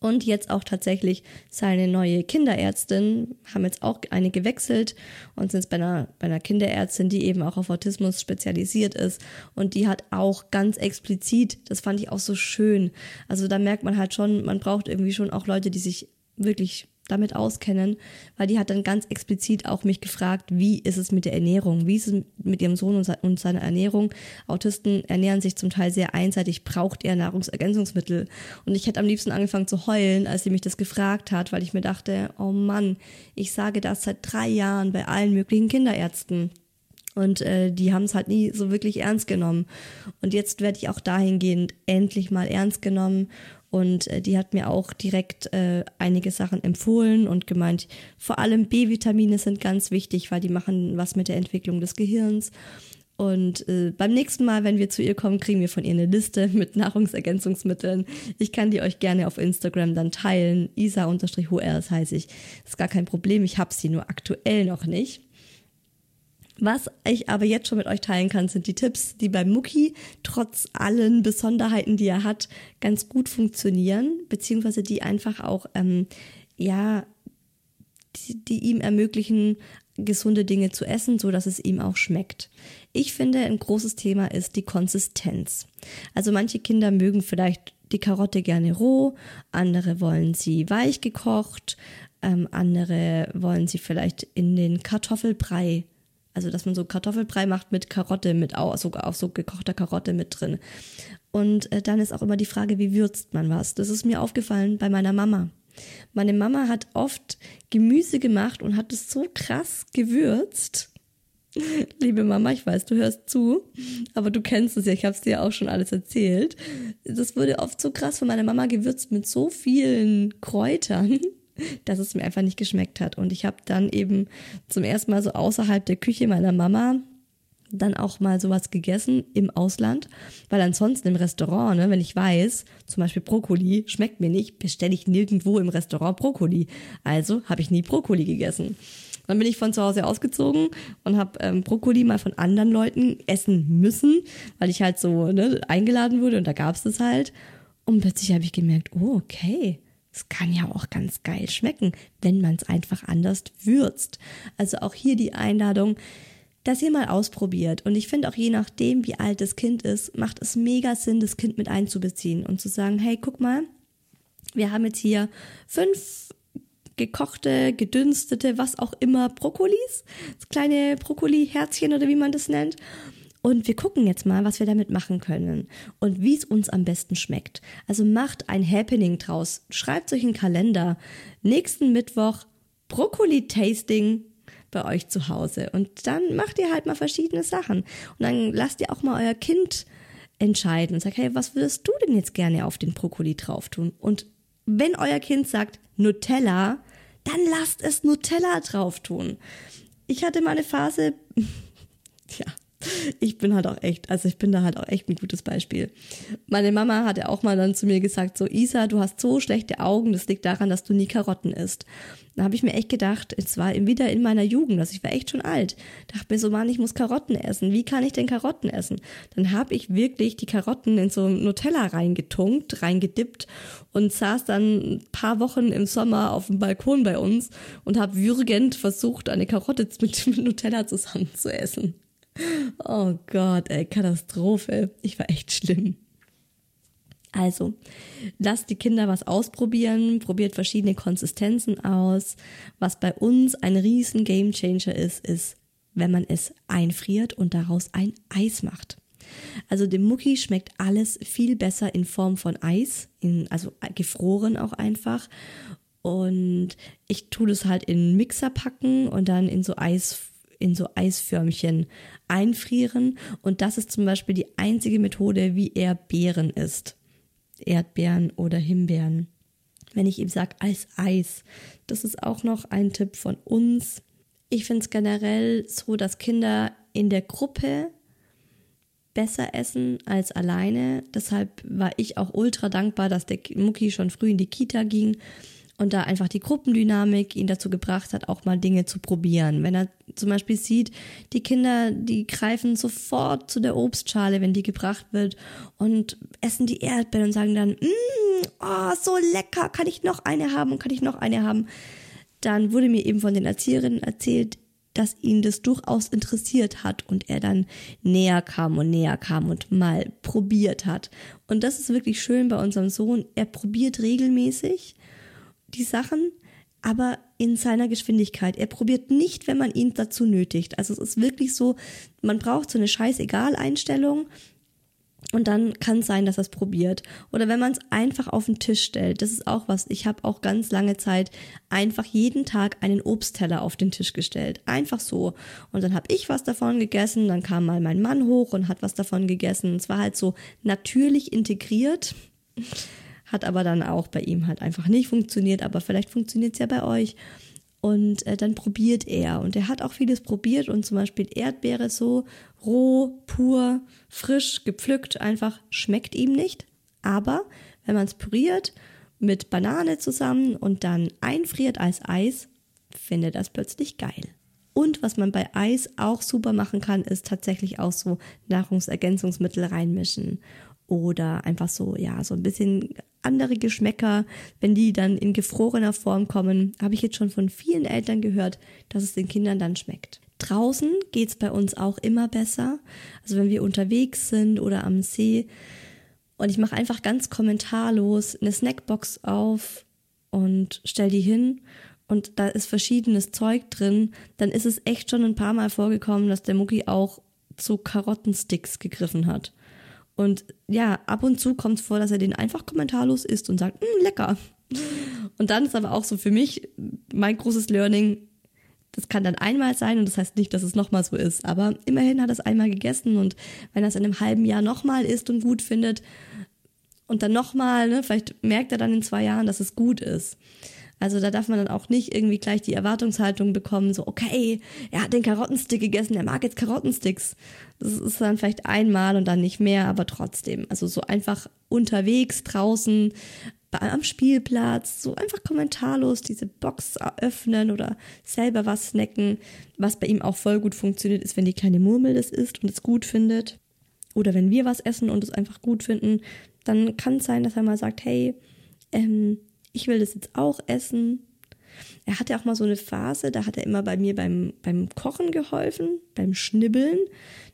Und jetzt auch tatsächlich seine neue Kinderärztin, haben jetzt auch eine gewechselt und sind bei einer, bei einer Kinderärztin, die eben auch auf Autismus spezialisiert ist. Und die hat auch ganz explizit, das fand ich auch so schön. Also da merkt man halt schon, man braucht irgendwie schon auch Leute, die sich wirklich damit auskennen, weil die hat dann ganz explizit auch mich gefragt, wie ist es mit der Ernährung, wie ist es mit ihrem Sohn und, seiner Ernährung. Autisten ernähren sich zum Teil sehr einseitig, braucht er Nahrungsergänzungsmittel. Und ich hätte am liebsten angefangen zu heulen, als sie mich das gefragt hat, weil ich mir dachte, oh Mann, ich sage das seit drei Jahren bei allen möglichen Kinderärzten. Und äh, die haben es halt nie so wirklich ernst genommen. Und jetzt werde ich auch dahingehend endlich mal ernst genommen und äh, die hat mir auch direkt äh, einige Sachen empfohlen und gemeint, vor allem B-Vitamine sind ganz wichtig, weil die machen was mit der Entwicklung des Gehirns. Und äh, beim nächsten Mal, wenn wir zu ihr kommen, kriegen wir von ihr eine Liste mit Nahrungsergänzungsmitteln. Ich kann die euch gerne auf Instagram dann teilen. Isa-HR, das heiße ich. Ist gar kein Problem. Ich habe sie nur aktuell noch nicht. Was ich aber jetzt schon mit euch teilen kann, sind die Tipps, die bei Mucki trotz allen Besonderheiten, die er hat, ganz gut funktionieren, beziehungsweise die einfach auch, ähm, ja, die, die ihm ermöglichen, gesunde Dinge zu essen, so dass es ihm auch schmeckt. Ich finde, ein großes Thema ist die Konsistenz. Also manche Kinder mögen vielleicht die Karotte gerne roh, andere wollen sie weich gekocht, ähm, andere wollen sie vielleicht in den Kartoffelbrei also, dass man so Kartoffelbrei macht mit Karotte, mit auch, sogar auch so gekochter Karotte mit drin. Und äh, dann ist auch immer die Frage, wie würzt man was? Das ist mir aufgefallen bei meiner Mama. Meine Mama hat oft Gemüse gemacht und hat es so krass gewürzt. Liebe Mama, ich weiß, du hörst zu, aber du kennst es ja, ich habe es dir auch schon alles erzählt. Das wurde oft so krass von meiner Mama gewürzt mit so vielen Kräutern, dass es mir einfach nicht geschmeckt hat. Und ich habe dann eben zum ersten Mal so außerhalb der Küche meiner Mama dann auch mal sowas gegessen im Ausland, weil ansonsten im Restaurant, ne, wenn ich weiß, zum Beispiel Brokkoli schmeckt mir nicht, bestelle ich nirgendwo im Restaurant Brokkoli. Also habe ich nie Brokkoli gegessen. Dann bin ich von zu Hause ausgezogen und habe ähm, Brokkoli mal von anderen Leuten essen müssen, weil ich halt so ne, eingeladen wurde und da gab es das halt. Und plötzlich habe ich gemerkt, oh, okay, es kann ja auch ganz geil schmecken, wenn man es einfach anders würzt. Also auch hier die Einladung, dass ihr mal ausprobiert. Und ich finde auch je nachdem, wie alt das Kind ist, macht es mega Sinn, das Kind mit einzubeziehen und zu sagen, hey, guck mal, wir haben jetzt hier fünf gekochte, gedünstete, was auch immer Brokkolis, kleine Brokkoli-Herzchen oder wie man das nennt. Und wir gucken jetzt mal, was wir damit machen können und wie es uns am besten schmeckt. Also macht ein Happening draus. Schreibt euch einen Kalender. Nächsten Mittwoch Brokkoli-Tasting bei euch zu Hause. Und dann macht ihr halt mal verschiedene Sachen. Und dann lasst ihr auch mal euer Kind entscheiden und sagt, hey, was würdest du denn jetzt gerne auf den Brokkoli drauf tun? Und wenn euer Kind sagt Nutella, dann lasst es Nutella drauf tun. Ich hatte mal eine Phase, ja, ich bin halt auch echt, also ich bin da halt auch echt ein gutes Beispiel. Meine Mama hatte auch mal dann zu mir gesagt, so Isa, du hast so schlechte Augen, das liegt daran, dass du nie Karotten isst. Da habe ich mir echt gedacht, es war wieder in meiner Jugend, also ich war echt schon alt. Dachte mir so, Mann, ich muss Karotten essen. Wie kann ich denn Karotten essen? Dann habe ich wirklich die Karotten in so Nutella reingetunkt, reingedippt und saß dann ein paar Wochen im Sommer auf dem Balkon bei uns und habe würgend versucht, eine Karotte mit, mit Nutella zusammen zu essen. Oh Gott, ey, Katastrophe. Ich war echt schlimm. Also, lasst die Kinder was ausprobieren, probiert verschiedene Konsistenzen aus. Was bei uns ein riesen Gamechanger ist, ist, wenn man es einfriert und daraus ein Eis macht. Also dem Mucki schmeckt alles viel besser in Form von Eis, in, also gefroren auch einfach. Und ich tue das halt in Mixer packen und dann in so Eis in so Eisförmchen einfrieren. Und das ist zum Beispiel die einzige Methode, wie er Beeren isst. Erdbeeren oder Himbeeren. Wenn ich ihm sage, als Eis. Das ist auch noch ein Tipp von uns. Ich finde es generell so, dass Kinder in der Gruppe besser essen als alleine. Deshalb war ich auch ultra dankbar, dass der Mucki schon früh in die Kita ging und da einfach die Gruppendynamik ihn dazu gebracht hat, auch mal Dinge zu probieren. Wenn er zum Beispiel sieht, die Kinder, die greifen sofort zu der Obstschale, wenn die gebracht wird und essen die Erdbeeren und sagen dann, mm, oh, so lecker, kann ich noch eine haben kann ich noch eine haben? Dann wurde mir eben von den Erzieherinnen erzählt, dass ihn das durchaus interessiert hat und er dann näher kam und näher kam und mal probiert hat. Und das ist wirklich schön bei unserem Sohn. Er probiert regelmäßig die Sachen, aber in seiner Geschwindigkeit. Er probiert nicht, wenn man ihn dazu nötigt. Also es ist wirklich so, man braucht so eine Scheißegal-Einstellung und dann kann es sein, dass er es probiert. Oder wenn man es einfach auf den Tisch stellt, das ist auch was. Ich habe auch ganz lange Zeit einfach jeden Tag einen Obstteller auf den Tisch gestellt. Einfach so. Und dann habe ich was davon gegessen, dann kam mal mein Mann hoch und hat was davon gegessen. Es war halt so natürlich integriert hat aber dann auch bei ihm halt einfach nicht funktioniert, aber vielleicht funktioniert es ja bei euch. Und äh, dann probiert er. Und er hat auch vieles probiert und zum Beispiel Erdbeere so roh, pur, frisch, gepflückt, einfach schmeckt ihm nicht. Aber wenn man es püriert mit Banane zusammen und dann einfriert als Eis, findet das plötzlich geil. Und was man bei Eis auch super machen kann, ist tatsächlich auch so Nahrungsergänzungsmittel reinmischen oder einfach so, ja, so ein bisschen andere Geschmäcker, wenn die dann in gefrorener Form kommen, habe ich jetzt schon von vielen Eltern gehört, dass es den Kindern dann schmeckt. Draußen geht es bei uns auch immer besser. Also wenn wir unterwegs sind oder am See und ich mache einfach ganz kommentarlos eine Snackbox auf und stell die hin und da ist verschiedenes Zeug drin, dann ist es echt schon ein paar Mal vorgekommen, dass der Mucki auch zu Karottensticks gegriffen hat. Und ja, ab und zu kommt es vor, dass er den einfach kommentarlos isst und sagt, mm, lecker. Und dann ist aber auch so für mich mein großes Learning, das kann dann einmal sein und das heißt nicht, dass es nochmal so ist. Aber immerhin hat er es einmal gegessen und wenn er es in einem halben Jahr nochmal isst und gut findet und dann nochmal, ne, vielleicht merkt er dann in zwei Jahren, dass es gut ist. Also da darf man dann auch nicht irgendwie gleich die Erwartungshaltung bekommen, so, okay, er hat den Karottenstick gegessen, er mag jetzt Karottensticks. Das ist dann vielleicht einmal und dann nicht mehr, aber trotzdem. Also so einfach unterwegs, draußen, am Spielplatz, so einfach kommentarlos diese Box öffnen oder selber was snacken. Was bei ihm auch voll gut funktioniert, ist, wenn die kleine Murmel das isst und es gut findet. Oder wenn wir was essen und es einfach gut finden, dann kann es sein, dass er mal sagt, hey, ähm, ich will das jetzt auch essen. Er hatte auch mal so eine Phase, da hat er immer bei mir beim, beim Kochen geholfen, beim Schnibbeln.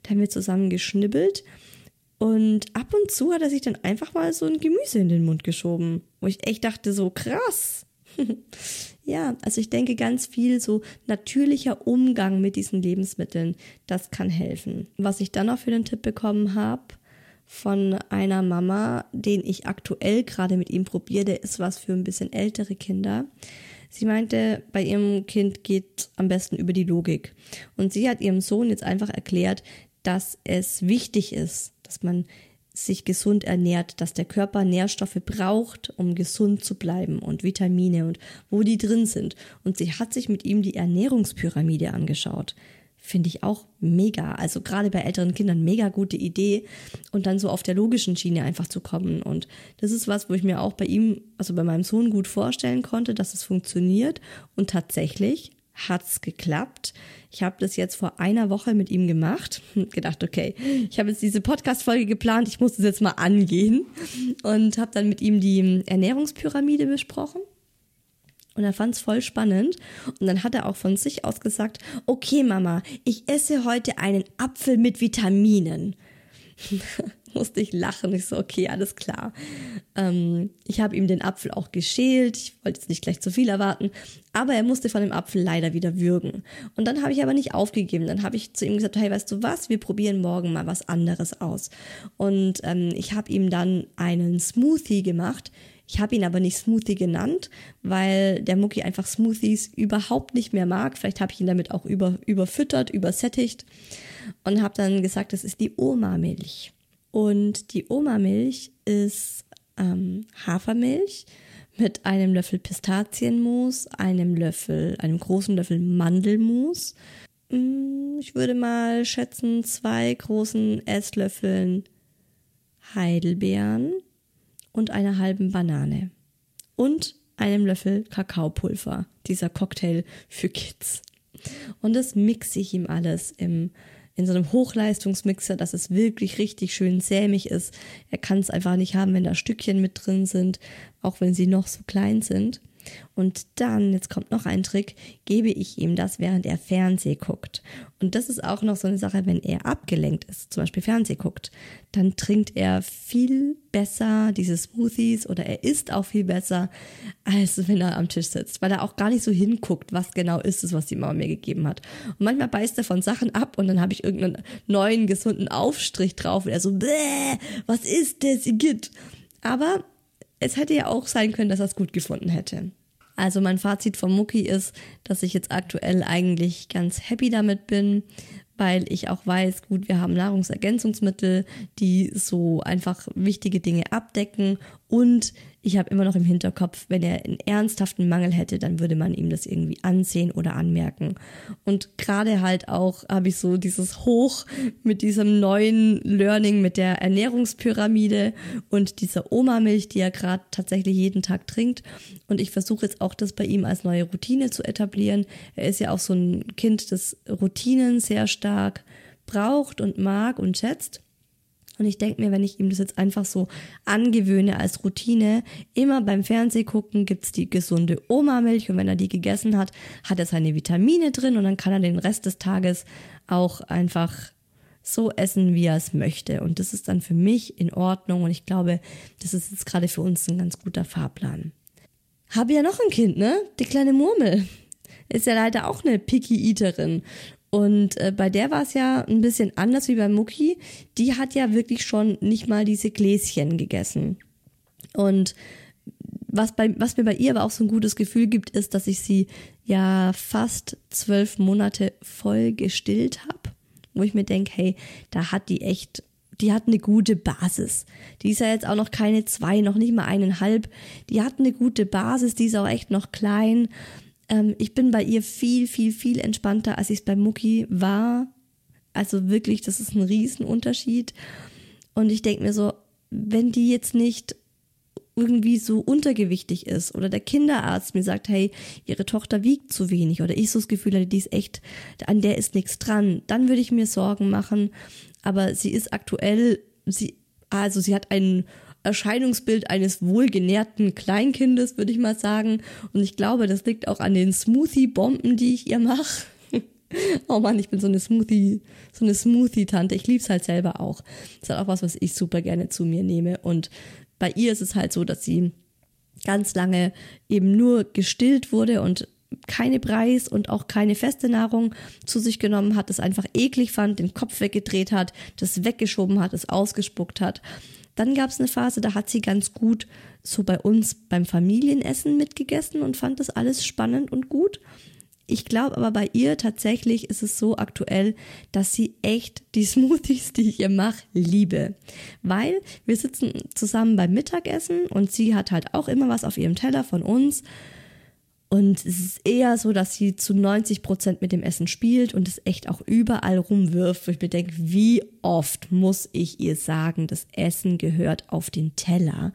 Da haben wir zusammen geschnibbelt. Und ab und zu hat er sich dann einfach mal so ein Gemüse in den Mund geschoben, wo ich echt dachte, so krass. ja, also ich denke ganz viel so natürlicher Umgang mit diesen Lebensmitteln, das kann helfen. Was ich dann noch für den Tipp bekommen habe, von einer Mama, den ich aktuell gerade mit ihm probiere. Der ist was für ein bisschen ältere Kinder. Sie meinte, bei ihrem Kind geht am besten über die Logik. Und sie hat ihrem Sohn jetzt einfach erklärt, dass es wichtig ist, dass man sich gesund ernährt, dass der Körper Nährstoffe braucht, um gesund zu bleiben und Vitamine und wo die drin sind. Und sie hat sich mit ihm die Ernährungspyramide angeschaut finde ich auch mega. Also gerade bei älteren Kindern mega gute Idee und dann so auf der logischen Schiene einfach zu kommen. Und das ist was, wo ich mir auch bei ihm, also bei meinem Sohn gut vorstellen konnte, dass es funktioniert. Und tatsächlich hat's geklappt. Ich habe das jetzt vor einer Woche mit ihm gemacht. Gedacht, okay, ich habe jetzt diese Podcast-Folge geplant, ich muss das jetzt mal angehen. Und habe dann mit ihm die Ernährungspyramide besprochen. Und er fand es voll spannend. Und dann hat er auch von sich aus gesagt, okay Mama, ich esse heute einen Apfel mit Vitaminen. musste ich lachen. Ich so, okay, alles klar. Ähm, ich habe ihm den Apfel auch geschält. Ich wollte jetzt nicht gleich zu viel erwarten. Aber er musste von dem Apfel leider wieder würgen. Und dann habe ich aber nicht aufgegeben. Dann habe ich zu ihm gesagt, hey, weißt du was, wir probieren morgen mal was anderes aus. Und ähm, ich habe ihm dann einen Smoothie gemacht ich habe ihn aber nicht Smoothie genannt, weil der Mucki einfach Smoothies überhaupt nicht mehr mag. Vielleicht habe ich ihn damit auch über, überfüttert, übersättigt und habe dann gesagt, das ist die Oma-Milch. Und die Oma-Milch ist ähm, Hafermilch mit einem Löffel Pistazienmus, einem Löffel, einem großen Löffel Mandelmus. Mm, ich würde mal schätzen, zwei großen Esslöffeln Heidelbeeren und einer halben Banane. Und einem Löffel Kakaopulver, dieser Cocktail für Kids. Und das mixe ich ihm alles im, in so einem Hochleistungsmixer, dass es wirklich richtig schön sämig ist. Er kann es einfach nicht haben, wenn da Stückchen mit drin sind, auch wenn sie noch so klein sind. Und dann, jetzt kommt noch ein Trick, gebe ich ihm das, während er Fernseh guckt. Und das ist auch noch so eine Sache, wenn er abgelenkt ist, zum Beispiel Fernseh guckt, dann trinkt er viel besser diese Smoothies oder er isst auch viel besser, als wenn er am Tisch sitzt, weil er auch gar nicht so hinguckt, was genau ist es, was die Mama mir gegeben hat. Und manchmal beißt er von Sachen ab und dann habe ich irgendeinen neuen, gesunden Aufstrich drauf und er so, Bäh, was ist das, Igitt? Aber es hätte ja auch sein können, dass er es gut gefunden hätte. Also mein Fazit vom Mucki ist, dass ich jetzt aktuell eigentlich ganz happy damit bin, weil ich auch weiß, gut, wir haben Nahrungsergänzungsmittel, die so einfach wichtige Dinge abdecken und ich habe immer noch im Hinterkopf, wenn er einen ernsthaften Mangel hätte, dann würde man ihm das irgendwie ansehen oder anmerken. Und gerade halt auch habe ich so dieses Hoch mit diesem neuen Learning mit der Ernährungspyramide und dieser Oma-Milch, die er gerade tatsächlich jeden Tag trinkt. Und ich versuche jetzt auch das bei ihm als neue Routine zu etablieren. Er ist ja auch so ein Kind, das Routinen sehr stark braucht und mag und schätzt. Und ich denke mir, wenn ich ihm das jetzt einfach so angewöhne als Routine, immer beim Fernsehgucken gibt's die gesunde Oma-Milch und wenn er die gegessen hat, hat er seine Vitamine drin und dann kann er den Rest des Tages auch einfach so essen, wie er es möchte. Und das ist dann für mich in Ordnung und ich glaube, das ist jetzt gerade für uns ein ganz guter Fahrplan. Habe ja noch ein Kind, ne? Die kleine Murmel. Ist ja leider auch eine Picky Eaterin. Und äh, bei der war es ja ein bisschen anders wie bei Mucki. Die hat ja wirklich schon nicht mal diese Gläschen gegessen. Und was, bei, was mir bei ihr aber auch so ein gutes Gefühl gibt, ist, dass ich sie ja fast zwölf Monate voll gestillt habe. Wo ich mir denke, hey, da hat die echt, die hat eine gute Basis. Die ist ja jetzt auch noch keine zwei, noch nicht mal eineinhalb. Die hat eine gute Basis, die ist auch echt noch klein. Ähm, ich bin bei ihr viel, viel, viel entspannter, als ich es bei Mucki war. Also wirklich, das ist ein Riesenunterschied. Und ich denke mir so, wenn die jetzt nicht irgendwie so untergewichtig ist oder der Kinderarzt mir sagt, hey, ihre Tochter wiegt zu wenig oder ich so das Gefühl hatte, die ist echt, an der ist nichts dran, dann würde ich mir Sorgen machen. Aber sie ist aktuell, sie, also sie hat einen Erscheinungsbild eines wohlgenährten Kleinkindes, würde ich mal sagen. Und ich glaube, das liegt auch an den Smoothie-Bomben, die ich ihr mache. oh Mann, ich bin so eine Smoothie, so eine Smoothie-Tante. Ich lieb's halt selber auch. Das ist halt auch was, was ich super gerne zu mir nehme. Und bei ihr ist es halt so, dass sie ganz lange eben nur gestillt wurde und keine Preis und auch keine feste Nahrung zu sich genommen hat, das einfach eklig fand, den Kopf weggedreht hat, das weggeschoben hat, es ausgespuckt hat. Dann gab es eine Phase, da hat sie ganz gut so bei uns beim Familienessen mitgegessen und fand das alles spannend und gut. Ich glaube aber bei ihr tatsächlich ist es so aktuell, dass sie echt die Smoothies, die ich ihr mache, liebe. Weil wir sitzen zusammen beim Mittagessen und sie hat halt auch immer was auf ihrem Teller von uns und es ist eher so, dass sie zu 90 Prozent mit dem Essen spielt und es echt auch überall rumwirft, wo ich mir denke, wie oft muss ich ihr sagen, das Essen gehört auf den Teller.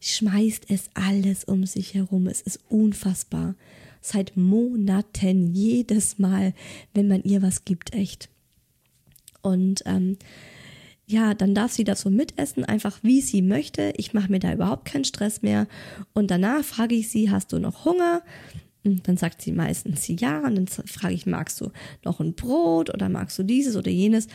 Schmeißt es alles um sich herum. Es ist unfassbar. Seit Monaten jedes Mal, wenn man ihr was gibt, echt. Und ähm, ja, dann darf sie das so mitessen, einfach wie sie möchte. Ich mache mir da überhaupt keinen Stress mehr. Und danach frage ich sie, hast du noch Hunger? Und dann sagt sie meistens ja. Und dann frage ich, magst du noch ein Brot oder magst du dieses oder jenes?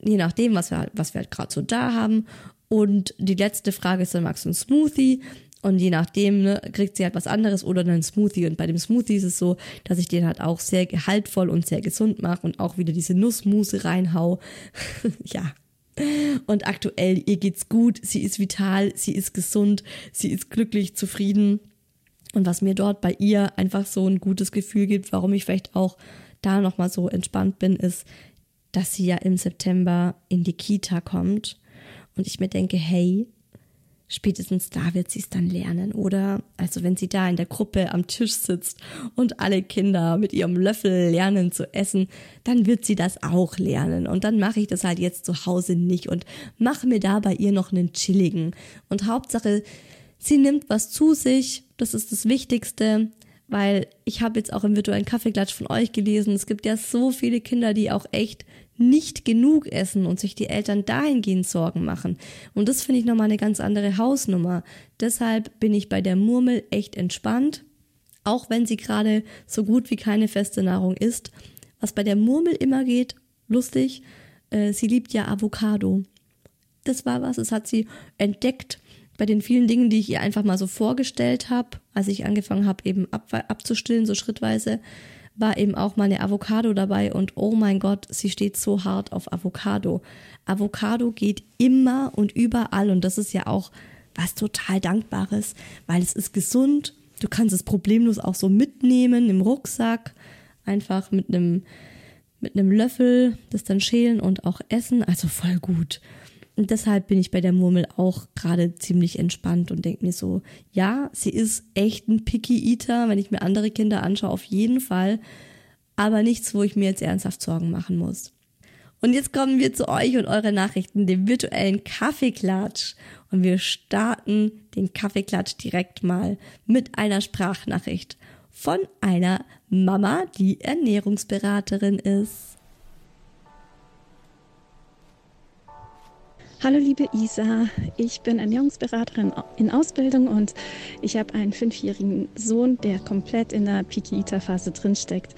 Je nachdem, was wir, was wir halt gerade so da haben. Und die letzte Frage ist dann, magst du ein Smoothie? Und je nachdem ne, kriegt sie halt was anderes oder einen Smoothie. Und bei dem Smoothie ist es so, dass ich den halt auch sehr gehaltvoll und sehr gesund mache und auch wieder diese Nussmuse reinhau. ja, und aktuell, ihr geht's gut, sie ist vital, sie ist gesund, sie ist glücklich, zufrieden. Und was mir dort bei ihr einfach so ein gutes Gefühl gibt, warum ich vielleicht auch da nochmal so entspannt bin, ist, dass sie ja im September in die Kita kommt. Und ich mir denke, hey, spätestens da wird sie es dann lernen. Oder also wenn sie da in der Gruppe am Tisch sitzt und alle Kinder mit ihrem Löffel lernen zu essen, dann wird sie das auch lernen. Und dann mache ich das halt jetzt zu Hause nicht und mache mir da bei ihr noch einen chilligen. Und Hauptsache, sie nimmt was zu sich. Das ist das Wichtigste weil ich habe jetzt auch im virtuellen Kaffeeklatsch von euch gelesen, es gibt ja so viele Kinder, die auch echt nicht genug essen und sich die Eltern dahingehend Sorgen machen. Und das finde ich nochmal eine ganz andere Hausnummer. Deshalb bin ich bei der Murmel echt entspannt, auch wenn sie gerade so gut wie keine feste Nahrung isst. Was bei der Murmel immer geht, lustig, äh, sie liebt ja Avocado. Das war was, das hat sie entdeckt bei den vielen Dingen, die ich ihr einfach mal so vorgestellt habe, als ich angefangen habe, eben ab, abzustillen, so schrittweise, war eben auch mal eine Avocado dabei und oh mein Gott, sie steht so hart auf Avocado. Avocado geht immer und überall und das ist ja auch was total Dankbares, weil es ist gesund. Du kannst es problemlos auch so mitnehmen im Rucksack, einfach mit einem mit einem Löffel das dann schälen und auch essen, also voll gut. Und deshalb bin ich bei der Murmel auch gerade ziemlich entspannt und denke mir so, ja, sie ist echt ein Picky Eater, wenn ich mir andere Kinder anschaue, auf jeden Fall. Aber nichts, wo ich mir jetzt ernsthaft Sorgen machen muss. Und jetzt kommen wir zu euch und eure Nachrichten, dem virtuellen Kaffeeklatsch. Und wir starten den Kaffeeklatsch direkt mal mit einer Sprachnachricht von einer Mama, die Ernährungsberaterin ist. Hallo liebe Isa, ich bin Ernährungsberaterin in Ausbildung und ich habe einen fünfjährigen Sohn, der komplett in der Piki-Ita-Phase drinsteckt.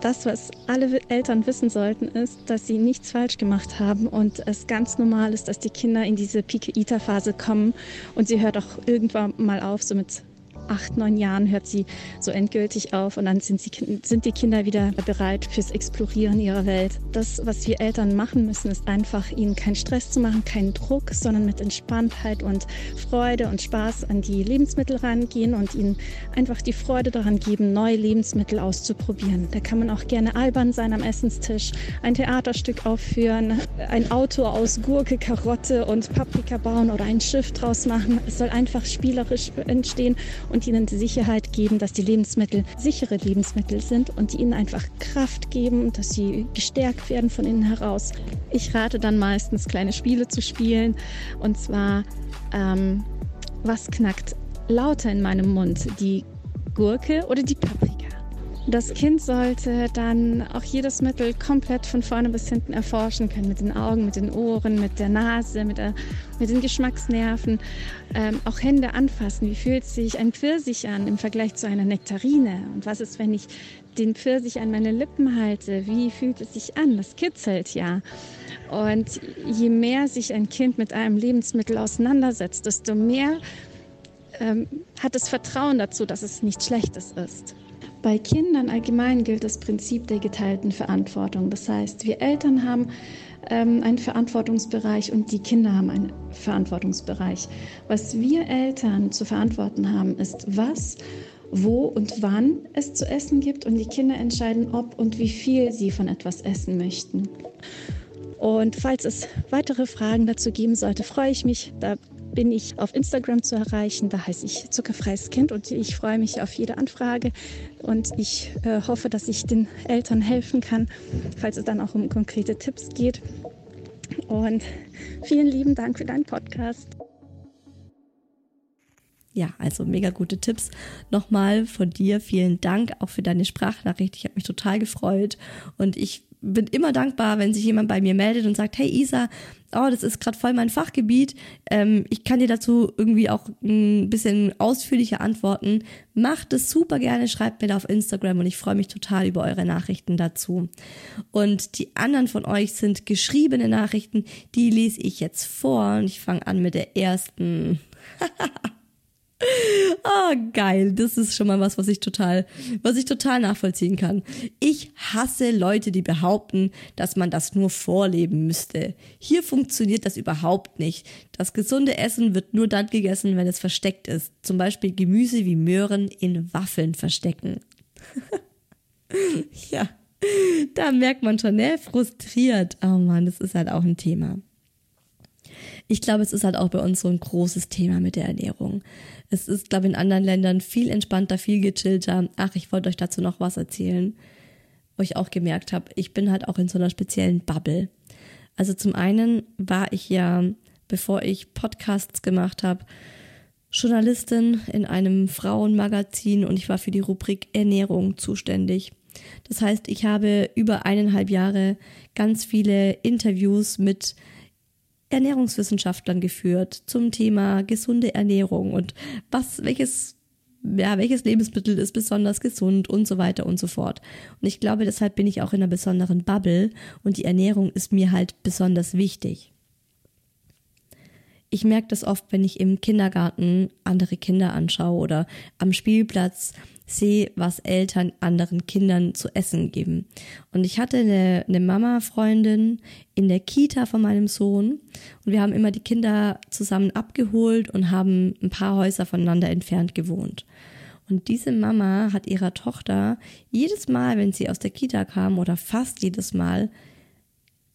Das, was alle Eltern wissen sollten, ist, dass sie nichts falsch gemacht haben und es ganz normal ist, dass die Kinder in diese Piki-Ita-Phase kommen und sie hört auch irgendwann mal auf, so mit acht, neun Jahren hört sie so endgültig auf und dann sind, sie, sind die Kinder wieder bereit fürs Explorieren ihrer Welt. Das, was wir Eltern machen müssen, ist einfach, ihnen keinen Stress zu machen, keinen Druck, sondern mit Entspanntheit und Freude und Spaß an die Lebensmittel rangehen und ihnen einfach die Freude daran geben, neue Lebensmittel auszuprobieren. Da kann man auch gerne albern sein am Essenstisch, ein Theaterstück aufführen, ein Auto aus Gurke, Karotte und Paprika bauen oder ein Schiff draus machen. Es soll einfach spielerisch entstehen und ihnen die Sicherheit geben, dass die Lebensmittel sichere Lebensmittel sind und die ihnen einfach Kraft geben, dass sie gestärkt werden von innen heraus. Ich rate dann meistens kleine Spiele zu spielen und zwar ähm, was knackt lauter in meinem Mund, die Gurke oder die Paprika? Das Kind sollte dann auch jedes Mittel komplett von vorne bis hinten erforschen können, mit den Augen, mit den Ohren, mit der Nase, mit, der, mit den Geschmacksnerven, ähm, auch Hände anfassen. Wie fühlt sich ein Pfirsich an im Vergleich zu einer Nektarine? Und was ist, wenn ich den Pfirsich an meine Lippen halte? Wie fühlt es sich an? Das kitzelt ja. Und je mehr sich ein Kind mit einem Lebensmittel auseinandersetzt, desto mehr ähm, hat es Vertrauen dazu, dass es nichts Schlechtes ist. Bei Kindern allgemein gilt das Prinzip der geteilten Verantwortung. Das heißt, wir Eltern haben ähm, einen Verantwortungsbereich und die Kinder haben einen Verantwortungsbereich. Was wir Eltern zu verantworten haben, ist, was, wo und wann es zu essen gibt und die Kinder entscheiden, ob und wie viel sie von etwas essen möchten. Und falls es weitere Fragen dazu geben sollte, freue ich mich. Bin ich auf Instagram zu erreichen. Da heiße ich Zuckerfreies Kind und ich freue mich auf jede Anfrage und ich äh, hoffe, dass ich den Eltern helfen kann, falls es dann auch um konkrete Tipps geht. Und vielen lieben Dank für deinen Podcast. Ja, also mega gute Tipps. Nochmal von dir vielen Dank auch für deine Sprachnachricht. Ich habe mich total gefreut und ich bin immer dankbar, wenn sich jemand bei mir meldet und sagt, hey Isa, oh, das ist gerade voll mein Fachgebiet. Ähm, ich kann dir dazu irgendwie auch ein bisschen ausführlicher antworten. Macht es super gerne, schreibt mir da auf Instagram und ich freue mich total über eure Nachrichten dazu. Und die anderen von euch sind geschriebene Nachrichten, die lese ich jetzt vor und ich fange an mit der ersten. Oh, geil. Das ist schon mal was, was ich total, was ich total nachvollziehen kann. Ich hasse Leute, die behaupten, dass man das nur vorleben müsste. Hier funktioniert das überhaupt nicht. Das gesunde Essen wird nur dann gegessen, wenn es versteckt ist. Zum Beispiel Gemüse wie Möhren in Waffeln verstecken. ja, da merkt man schon, ne? Frustriert. Oh man, das ist halt auch ein Thema. Ich glaube, es ist halt auch bei uns so ein großes Thema mit der Ernährung. Es ist, glaube ich, in anderen Ländern viel entspannter, viel gechillter. Ach, ich wollte euch dazu noch was erzählen, wo ich auch gemerkt habe, ich bin halt auch in so einer speziellen Bubble. Also zum einen war ich ja, bevor ich Podcasts gemacht habe, Journalistin in einem Frauenmagazin und ich war für die Rubrik Ernährung zuständig. Das heißt, ich habe über eineinhalb Jahre ganz viele Interviews mit Ernährungswissenschaftlern geführt zum Thema gesunde Ernährung und was, welches, ja, welches Lebensmittel ist besonders gesund und so weiter und so fort. Und ich glaube, deshalb bin ich auch in einer besonderen Bubble und die Ernährung ist mir halt besonders wichtig. Ich merke das oft, wenn ich im Kindergarten andere Kinder anschaue oder am Spielplatz sehe, was Eltern anderen Kindern zu essen geben. Und ich hatte eine, eine Mama-Freundin in der Kita von meinem Sohn und wir haben immer die Kinder zusammen abgeholt und haben ein paar Häuser voneinander entfernt gewohnt. Und diese Mama hat ihrer Tochter jedes Mal, wenn sie aus der Kita kam oder fast jedes Mal,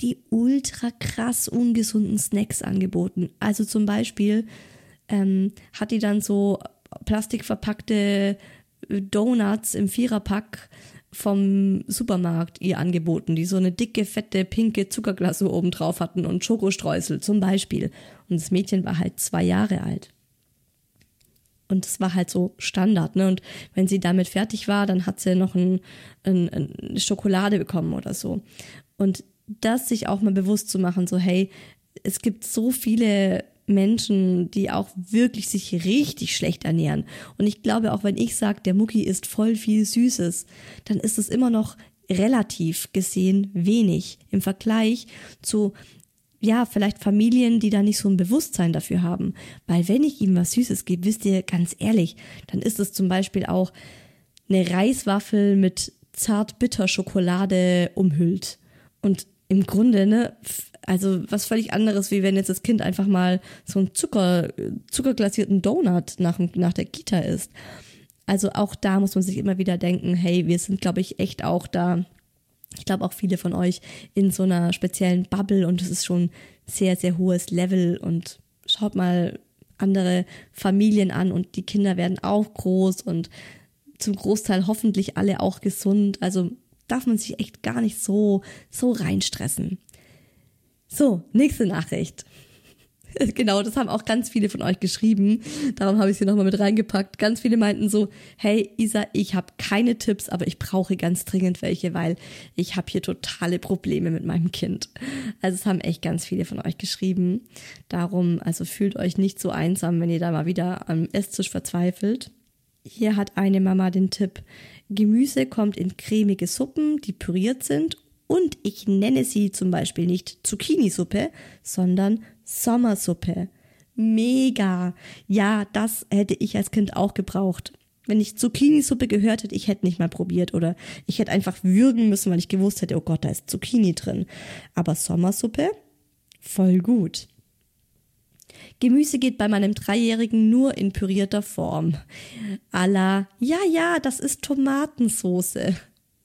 die ultra krass ungesunden Snacks angeboten. Also zum Beispiel ähm, hat die dann so plastikverpackte Donuts im Viererpack vom Supermarkt ihr angeboten, die so eine dicke, fette, pinke Zuckerglasur oben drauf hatten und Schokostreusel zum Beispiel. Und das Mädchen war halt zwei Jahre alt. Und das war halt so Standard, ne? Und wenn sie damit fertig war, dann hat sie noch ein, ein, eine Schokolade bekommen oder so. Und das sich auch mal bewusst zu machen, so hey, es gibt so viele Menschen, die auch wirklich sich richtig schlecht ernähren. Und ich glaube, auch wenn ich sage, der Mucki isst voll viel Süßes, dann ist es immer noch relativ gesehen wenig im Vergleich zu ja, vielleicht Familien, die da nicht so ein Bewusstsein dafür haben. Weil wenn ich ihm was Süßes gebe, wisst ihr, ganz ehrlich, dann ist es zum Beispiel auch eine Reiswaffel mit zart-bitter-Schokolade umhüllt. Und im Grunde, ne, also was völlig anderes, wie wenn jetzt das Kind einfach mal so einen Zucker, zuckerglasierten Donut nach, nach der Kita isst. Also auch da muss man sich immer wieder denken, hey, wir sind, glaube ich, echt auch da. Ich glaube auch viele von euch in so einer speziellen Bubble und es ist schon sehr, sehr hohes Level und schaut mal andere Familien an und die Kinder werden auch groß und zum Großteil hoffentlich alle auch gesund. Also darf man sich echt gar nicht so, so reinstressen. So, nächste Nachricht. Genau, das haben auch ganz viele von euch geschrieben. Darum habe ich sie nochmal mit reingepackt. Ganz viele meinten so, hey Isa, ich habe keine Tipps, aber ich brauche ganz dringend welche, weil ich habe hier totale Probleme mit meinem Kind. Also es haben echt ganz viele von euch geschrieben. Darum, also fühlt euch nicht so einsam, wenn ihr da mal wieder am Esstisch verzweifelt. Hier hat eine Mama den Tipp, Gemüse kommt in cremige Suppen, die püriert sind und ich nenne sie zum Beispiel nicht Zucchini-Suppe, sondern Sommersuppe. Mega. Ja, das hätte ich als Kind auch gebraucht. Wenn ich Zucchini-Suppe gehört hätte, ich hätte nicht mal probiert oder ich hätte einfach würgen müssen, weil ich gewusst hätte, oh Gott, da ist Zucchini drin. Aber Sommersuppe? Voll gut. Gemüse geht bei meinem Dreijährigen nur in pürierter Form. Allah, ja, ja, das ist Tomatensoße.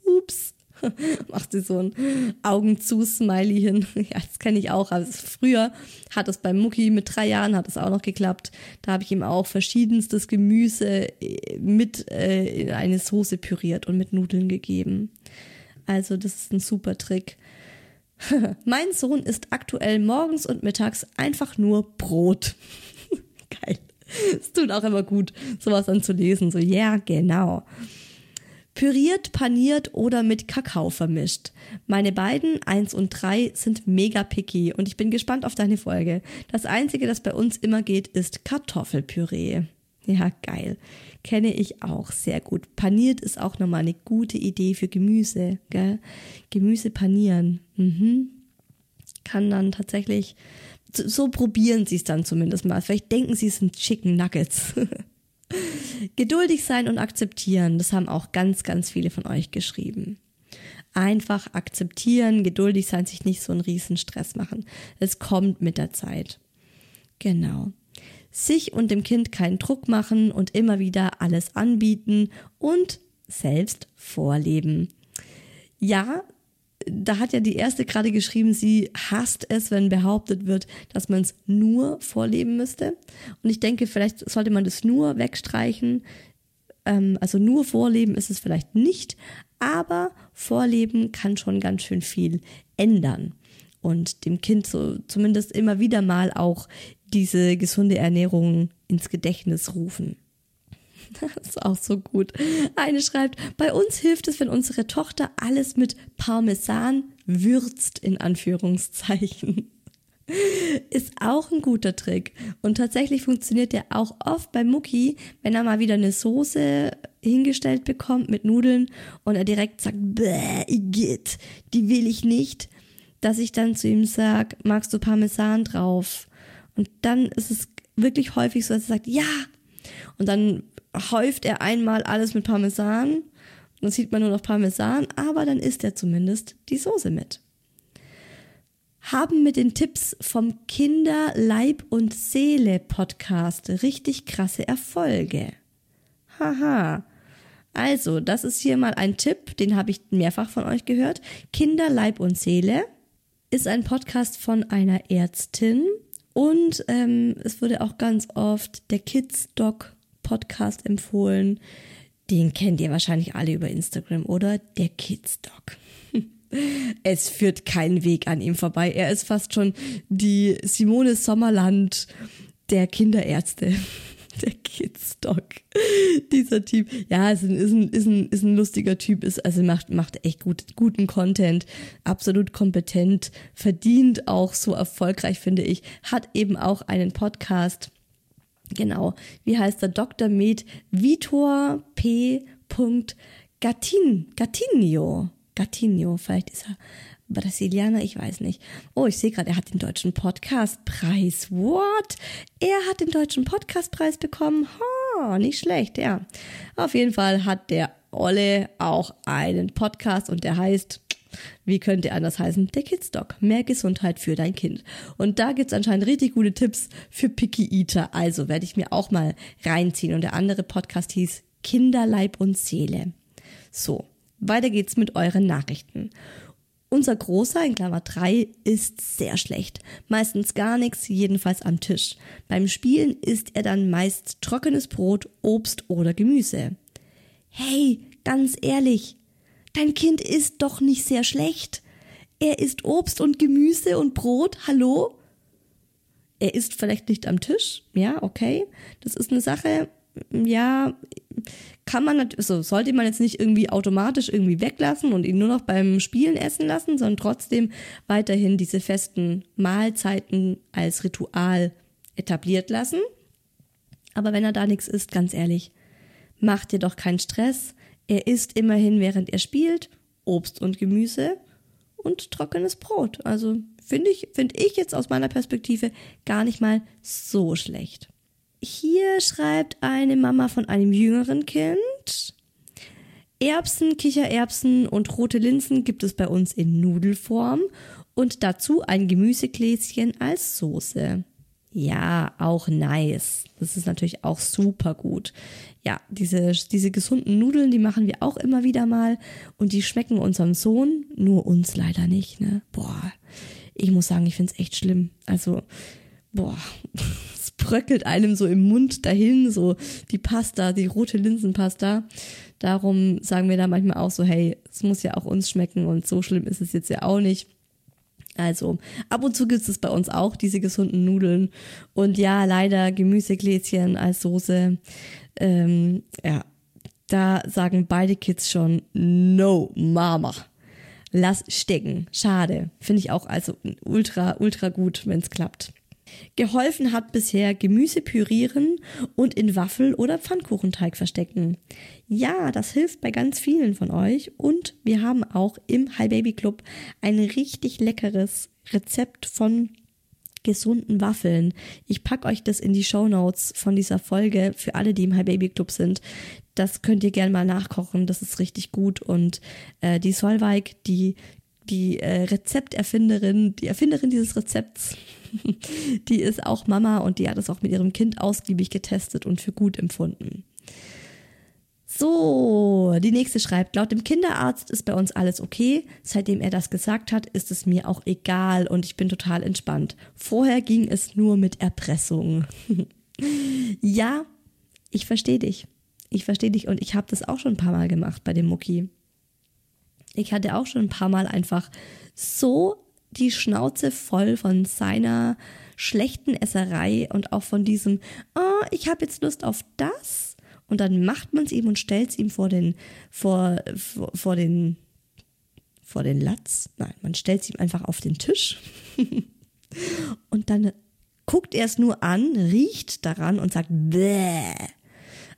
Ups. Macht sie so ein Augen zu Smiley hin. Ja, das kenne ich auch. Also früher hat es beim Mucki mit drei Jahren hat es auch noch geklappt. Da habe ich ihm auch verschiedenstes Gemüse äh, mit äh, in eine Soße püriert und mit Nudeln gegeben. Also das ist ein super Trick. mein Sohn isst aktuell morgens und mittags einfach nur Brot. Geil. Es tut auch immer gut, sowas dann zu lesen. So, ja, yeah, genau. Püriert, paniert oder mit Kakao vermischt. Meine beiden, eins und drei, sind mega picky und ich bin gespannt auf deine Folge. Das einzige, das bei uns immer geht, ist Kartoffelpüree. Ja, geil. Kenne ich auch sehr gut. Paniert ist auch nochmal eine gute Idee für Gemüse, gell? Gemüse panieren. Mhm. Kann dann tatsächlich, so probieren sie es dann zumindest mal. Vielleicht denken sie, es sind Chicken Nuggets. Geduldig sein und akzeptieren, das haben auch ganz, ganz viele von euch geschrieben. Einfach akzeptieren, geduldig sein, sich nicht so einen riesen Stress machen. Es kommt mit der Zeit. Genau sich und dem Kind keinen Druck machen und immer wieder alles anbieten und selbst vorleben. Ja, da hat ja die erste gerade geschrieben, sie hasst es, wenn behauptet wird, dass man es nur vorleben müsste. Und ich denke, vielleicht sollte man das nur wegstreichen. Ähm, also nur vorleben ist es vielleicht nicht, aber vorleben kann schon ganz schön viel ändern und dem Kind so zumindest immer wieder mal auch diese gesunde Ernährung ins Gedächtnis rufen. Das ist auch so gut. Eine schreibt, bei uns hilft es, wenn unsere Tochter alles mit Parmesan würzt, in Anführungszeichen. Ist auch ein guter Trick. Und tatsächlich funktioniert der auch oft bei Mucki, wenn er mal wieder eine Soße hingestellt bekommt mit Nudeln und er direkt sagt, bäh, geht, die will ich nicht, dass ich dann zu ihm sage, magst du Parmesan drauf? Und dann ist es wirklich häufig so, dass er sagt, ja. Und dann häuft er einmal alles mit Parmesan. Dann sieht man nur noch Parmesan, aber dann isst er zumindest die Soße mit haben mit den Tipps vom Kinder, Leib und Seele Podcast richtig krasse Erfolge. Haha. Also, das ist hier mal ein Tipp, den habe ich mehrfach von euch gehört. Kinder, Leib und Seele ist ein Podcast von einer Ärztin und ähm, es wurde auch ganz oft der Kids Doc Podcast empfohlen. Den kennt ihr wahrscheinlich alle über Instagram, oder? Der Kids Doc. Es führt kein Weg an ihm vorbei. Er ist fast schon die Simone Sommerland der Kinderärzte. Der Kidstock. Dieser Typ. Ja, ist ein, ist ein, ist ein, ist ein lustiger Typ, ist, also macht, macht echt gut, guten Content, absolut kompetent, verdient auch so erfolgreich, finde ich, hat eben auch einen Podcast. Genau. Wie heißt der Dr. Med Vitor P. Gattin, Gattinio. Gatinho, vielleicht ist er Brasilianer, ich weiß nicht. Oh, ich sehe gerade, er hat den deutschen Podcastpreis. What? Er hat den deutschen Podcastpreis bekommen. Ha, nicht schlecht, ja. Auf jeden Fall hat der Olle auch einen Podcast und der heißt wie könnte anders heißen? Der Kids Doc. Mehr Gesundheit für dein Kind. Und da gibt's anscheinend richtig gute Tipps für Picky Eater. Also werde ich mir auch mal reinziehen. Und der andere Podcast hieß Kinderleib und Seele. So. Weiter geht's mit euren Nachrichten. Unser Großer, in Klammer 3, ist sehr schlecht. Meistens gar nichts, jedenfalls am Tisch. Beim Spielen isst er dann meist trockenes Brot, Obst oder Gemüse. Hey, ganz ehrlich, dein Kind ist doch nicht sehr schlecht. Er isst Obst und Gemüse und Brot, hallo? Er isst vielleicht nicht am Tisch, ja, okay. Das ist eine Sache, ja, kann man also sollte man jetzt nicht irgendwie automatisch irgendwie weglassen und ihn nur noch beim Spielen essen lassen, sondern trotzdem weiterhin diese festen Mahlzeiten als Ritual etabliert lassen. Aber wenn er da nichts isst, ganz ehrlich, macht dir doch keinen Stress. Er isst immerhin, während er spielt, Obst und Gemüse und trockenes Brot. Also finde ich, finde ich jetzt aus meiner Perspektive gar nicht mal so schlecht. Hier schreibt eine Mama von einem jüngeren Kind. Erbsen, Kichererbsen und rote Linsen gibt es bei uns in Nudelform und dazu ein Gemüsegläschen als Soße. Ja, auch nice. Das ist natürlich auch super gut. Ja, diese, diese gesunden Nudeln, die machen wir auch immer wieder mal und die schmecken unserem Sohn, nur uns leider nicht, ne? Boah, ich muss sagen, ich find's echt schlimm. Also, boah, bröckelt einem so im Mund dahin, so die Pasta, die rote Linsenpasta. Darum sagen wir da manchmal auch so, hey, es muss ja auch uns schmecken und so schlimm ist es jetzt ja auch nicht. Also, ab und zu gibt es bei uns auch, diese gesunden Nudeln. Und ja, leider Gemüsegläschen als Soße. Ähm, ja, da sagen beide Kids schon, no, Mama. Lass stecken. Schade. Finde ich auch also ultra, ultra gut, wenn es klappt. Geholfen hat bisher Gemüse pürieren und in Waffel- oder Pfannkuchenteig verstecken. Ja, das hilft bei ganz vielen von euch und wir haben auch im Hi Baby Club ein richtig leckeres Rezept von gesunden Waffeln. Ich packe euch das in die Show Notes von dieser Folge für alle, die im Hi Baby Club sind. Das könnt ihr gerne mal nachkochen, das ist richtig gut und äh, die Solveig, die die äh, Rezepterfinderin, die Erfinderin dieses Rezepts, die ist auch Mama und die hat es auch mit ihrem Kind ausgiebig getestet und für gut empfunden. So, die nächste schreibt, laut dem Kinderarzt ist bei uns alles okay. Seitdem er das gesagt hat, ist es mir auch egal und ich bin total entspannt. Vorher ging es nur mit Erpressung. ja, ich verstehe dich. Ich verstehe dich und ich habe das auch schon ein paar Mal gemacht bei dem Mucki. Ich hatte auch schon ein paar Mal einfach so die Schnauze voll von seiner schlechten Esserei und auch von diesem, oh, ich habe jetzt Lust auf das und dann macht man es ihm und stellt es ihm vor den, vor, vor, vor den, vor den Latz. Nein, man stellt es ihm einfach auf den Tisch. und dann guckt er es nur an, riecht daran und sagt, Bäh.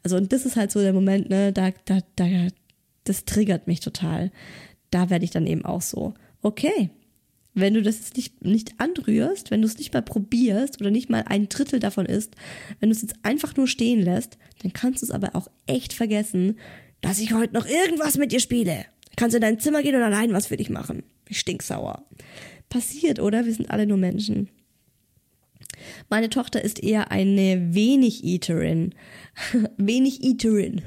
Also, und das ist halt so der Moment, ne, da, da, da, das triggert mich total. Da werde ich dann eben auch so, okay, wenn du das nicht, nicht anrührst, wenn du es nicht mal probierst oder nicht mal ein Drittel davon isst, wenn du es jetzt einfach nur stehen lässt, dann kannst du es aber auch echt vergessen, dass ich heute noch irgendwas mit dir spiele. Kannst in dein Zimmer gehen und allein was für dich machen. Ich stinksauer. Passiert, oder? Wir sind alle nur Menschen. Meine Tochter ist eher eine wenig Eaterin. wenig Eaterin.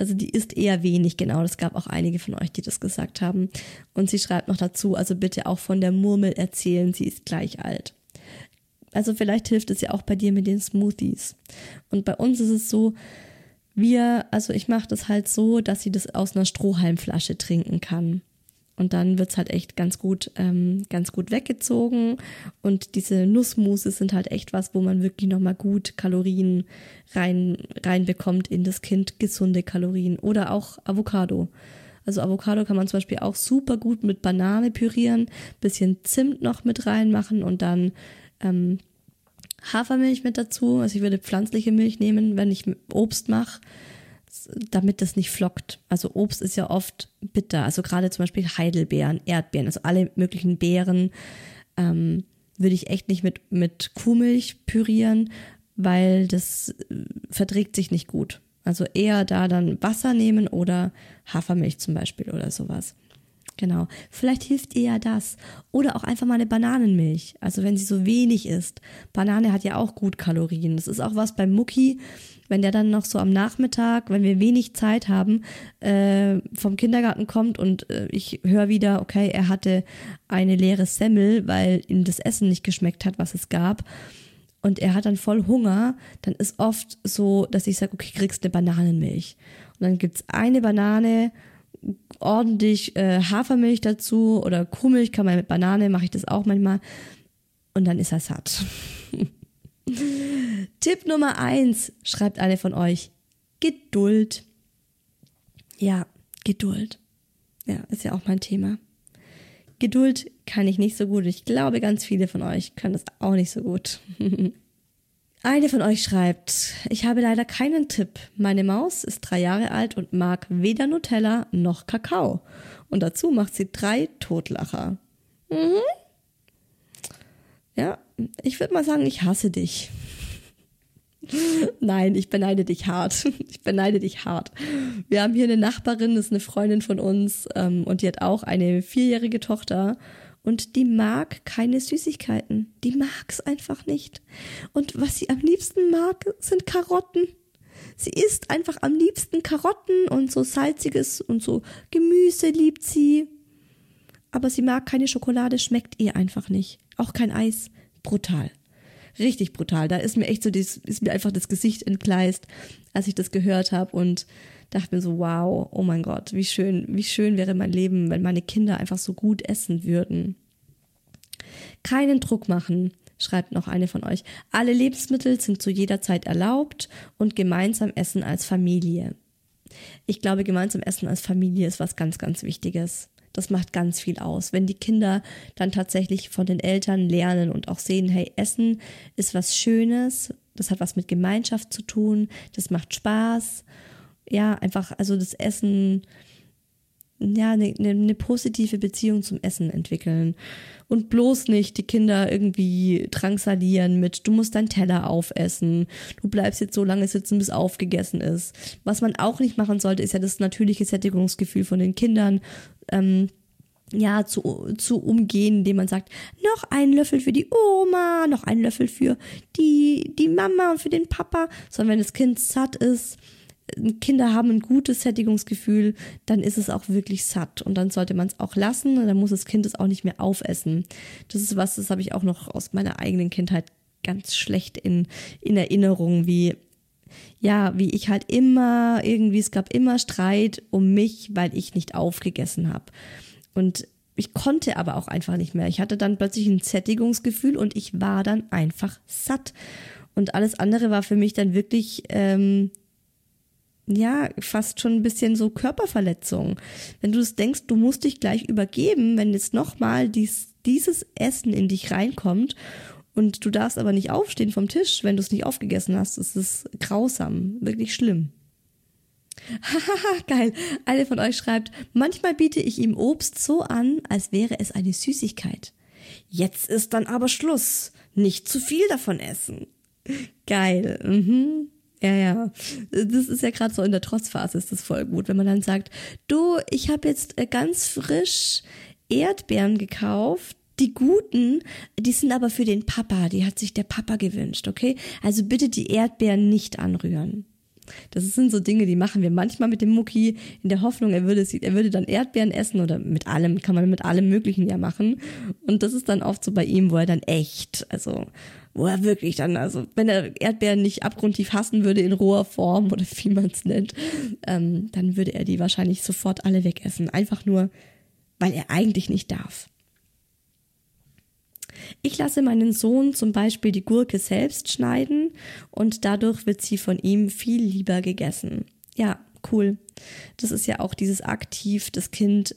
Also die isst eher wenig, genau. Das gab auch einige von euch, die das gesagt haben. Und sie schreibt noch dazu, also bitte auch von der Murmel erzählen, sie ist gleich alt. Also vielleicht hilft es ja auch bei dir mit den Smoothies. Und bei uns ist es so, wir, also ich mache das halt so, dass sie das aus einer Strohhalmflasche trinken kann. Und dann wird's halt echt ganz gut, ähm, ganz gut weggezogen. Und diese Nussmuses sind halt echt was, wo man wirklich nochmal gut Kalorien rein, reinbekommt in das Kind, gesunde Kalorien. Oder auch Avocado. Also Avocado kann man zum Beispiel auch super gut mit Banane pürieren, bisschen Zimt noch mit reinmachen und dann ähm, Hafermilch mit dazu. Also ich würde pflanzliche Milch nehmen, wenn ich Obst mache damit das nicht flockt. Also Obst ist ja oft bitter, also gerade zum Beispiel Heidelbeeren, Erdbeeren, also alle möglichen Beeren ähm, würde ich echt nicht mit, mit Kuhmilch pürieren, weil das äh, verträgt sich nicht gut. Also eher da dann Wasser nehmen oder Hafermilch zum Beispiel oder sowas. Genau. Vielleicht hilft ihr ja das. Oder auch einfach mal eine Bananenmilch. Also wenn sie so wenig ist. Banane hat ja auch gut Kalorien. Das ist auch was beim Mucki wenn der dann noch so am Nachmittag, wenn wir wenig Zeit haben, äh, vom Kindergarten kommt und äh, ich höre wieder, okay, er hatte eine leere Semmel, weil ihm das Essen nicht geschmeckt hat, was es gab. Und er hat dann voll Hunger, dann ist oft so, dass ich sage, okay, kriegst eine Bananenmilch. Und dann gibt's eine Banane, ordentlich äh, Hafermilch dazu oder Kuhmilch kann man mit Banane, mache ich das auch manchmal. Und dann ist er satt. Tipp Nummer eins, schreibt eine von euch. Geduld. Ja, Geduld. Ja, ist ja auch mein Thema. Geduld kann ich nicht so gut. Ich glaube, ganz viele von euch können das auch nicht so gut. Eine von euch schreibt, ich habe leider keinen Tipp. Meine Maus ist drei Jahre alt und mag weder Nutella noch Kakao. Und dazu macht sie drei Totlacher. Mhm. Ja, ich würde mal sagen, ich hasse dich. Nein, ich beneide dich hart. Ich beneide dich hart. Wir haben hier eine Nachbarin, das ist eine Freundin von uns ähm, und die hat auch eine vierjährige Tochter und die mag keine Süßigkeiten. Die mag es einfach nicht. Und was sie am liebsten mag, sind Karotten. Sie isst einfach am liebsten Karotten und so salziges und so Gemüse liebt sie. Aber sie mag keine Schokolade, schmeckt ihr einfach nicht. Auch kein Eis. Brutal richtig brutal. Da ist mir echt so, ist mir einfach das Gesicht entgleist, als ich das gehört habe und dachte mir so, wow, oh mein Gott, wie schön, wie schön wäre mein Leben, wenn meine Kinder einfach so gut essen würden. Keinen Druck machen, schreibt noch eine von euch. Alle Lebensmittel sind zu jeder Zeit erlaubt und gemeinsam essen als Familie. Ich glaube, gemeinsam essen als Familie ist was ganz, ganz Wichtiges. Das macht ganz viel aus. Wenn die Kinder dann tatsächlich von den Eltern lernen und auch sehen, hey, Essen ist was Schönes, das hat was mit Gemeinschaft zu tun, das macht Spaß. Ja, einfach, also das Essen, ja, eine, eine positive Beziehung zum Essen entwickeln. Und bloß nicht die Kinder irgendwie drangsalieren mit, du musst deinen Teller aufessen, du bleibst jetzt so lange sitzen, bis aufgegessen ist. Was man auch nicht machen sollte, ist ja das natürliche Sättigungsgefühl von den Kindern ähm, ja, zu, zu umgehen, indem man sagt, noch einen Löffel für die Oma, noch einen Löffel für die, die Mama und für den Papa, sondern wenn das Kind satt ist, Kinder haben ein gutes Sättigungsgefühl, dann ist es auch wirklich satt und dann sollte man es auch lassen und dann muss das Kind es auch nicht mehr aufessen. Das ist was, das habe ich auch noch aus meiner eigenen Kindheit ganz schlecht in, in Erinnerung, wie ja, wie ich halt immer irgendwie, es gab immer Streit um mich, weil ich nicht aufgegessen habe. Und ich konnte aber auch einfach nicht mehr. Ich hatte dann plötzlich ein Sättigungsgefühl und ich war dann einfach satt. Und alles andere war für mich dann wirklich, ähm, ja, fast schon ein bisschen so Körperverletzung. Wenn du es denkst, du musst dich gleich übergeben, wenn jetzt nochmal dies, dieses Essen in dich reinkommt und du darfst aber nicht aufstehen vom Tisch, wenn du es nicht aufgegessen hast. Das ist grausam, wirklich schlimm. Hahaha, geil. Eine von euch schreibt, manchmal biete ich ihm Obst so an, als wäre es eine Süßigkeit. Jetzt ist dann aber Schluss. Nicht zu viel davon essen. Geil. Mhm. Ja, ja. Das ist ja gerade so in der Trotzphase ist das voll gut, wenn man dann sagt, du, ich habe jetzt äh, ganz frisch Erdbeeren gekauft. Die guten, die sind aber für den Papa, die hat sich der Papa gewünscht, okay? Also bitte die Erdbeeren nicht anrühren. Das sind so Dinge, die machen wir manchmal mit dem Mucki in der Hoffnung, er würde, er würde dann Erdbeeren essen oder mit allem, kann man mit allem Möglichen ja machen. Und das ist dann oft so bei ihm, wo er dann echt, also wo er wirklich dann, also wenn er Erdbeeren nicht abgrundtief hassen würde in roher Form oder wie man es nennt, ähm, dann würde er die wahrscheinlich sofort alle wegessen. Einfach nur, weil er eigentlich nicht darf. Ich lasse meinen Sohn zum Beispiel die Gurke selbst schneiden und dadurch wird sie von ihm viel lieber gegessen. Ja, cool. Das ist ja auch dieses aktiv das Kind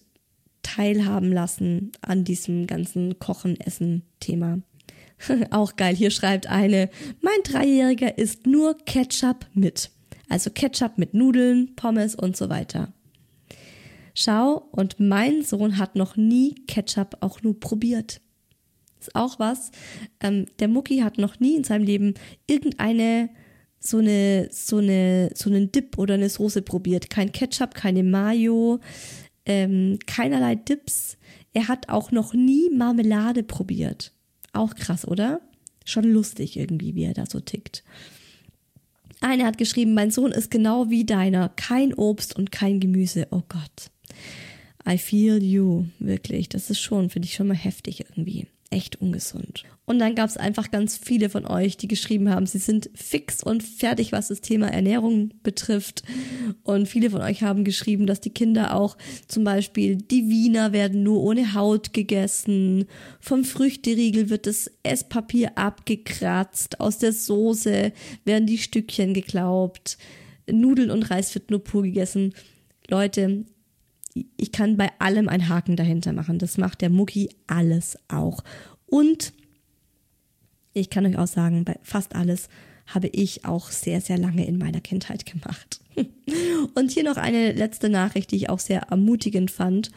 teilhaben lassen an diesem ganzen Kochen, Essen Thema. auch geil. Hier schreibt eine, mein Dreijähriger isst nur Ketchup mit. Also Ketchup mit Nudeln, Pommes und so weiter. Schau, und mein Sohn hat noch nie Ketchup auch nur probiert ist auch was. Ähm, der Mucki hat noch nie in seinem Leben irgendeine so eine so eine so einen Dip oder eine Soße probiert. Kein Ketchup, keine Mayo, ähm, keinerlei Dips. Er hat auch noch nie Marmelade probiert. Auch krass, oder? Schon lustig irgendwie, wie er da so tickt. Eine hat geschrieben, mein Sohn ist genau wie deiner. Kein Obst und kein Gemüse. Oh Gott. I feel you. Wirklich. Das ist schon, finde ich schon mal heftig irgendwie echt ungesund. Und dann gab es einfach ganz viele von euch, die geschrieben haben, sie sind fix und fertig, was das Thema Ernährung betrifft. Und viele von euch haben geschrieben, dass die Kinder auch zum Beispiel die Wiener werden nur ohne Haut gegessen, vom Früchteriegel wird das Esspapier abgekratzt, aus der Soße werden die Stückchen geglaubt, Nudeln und Reis wird nur pur gegessen. Leute, ich kann bei allem einen Haken dahinter machen. Das macht der Mucki alles auch. Und ich kann euch auch sagen, bei fast alles habe ich auch sehr, sehr lange in meiner Kindheit gemacht. Und hier noch eine letzte Nachricht, die ich auch sehr ermutigend fand.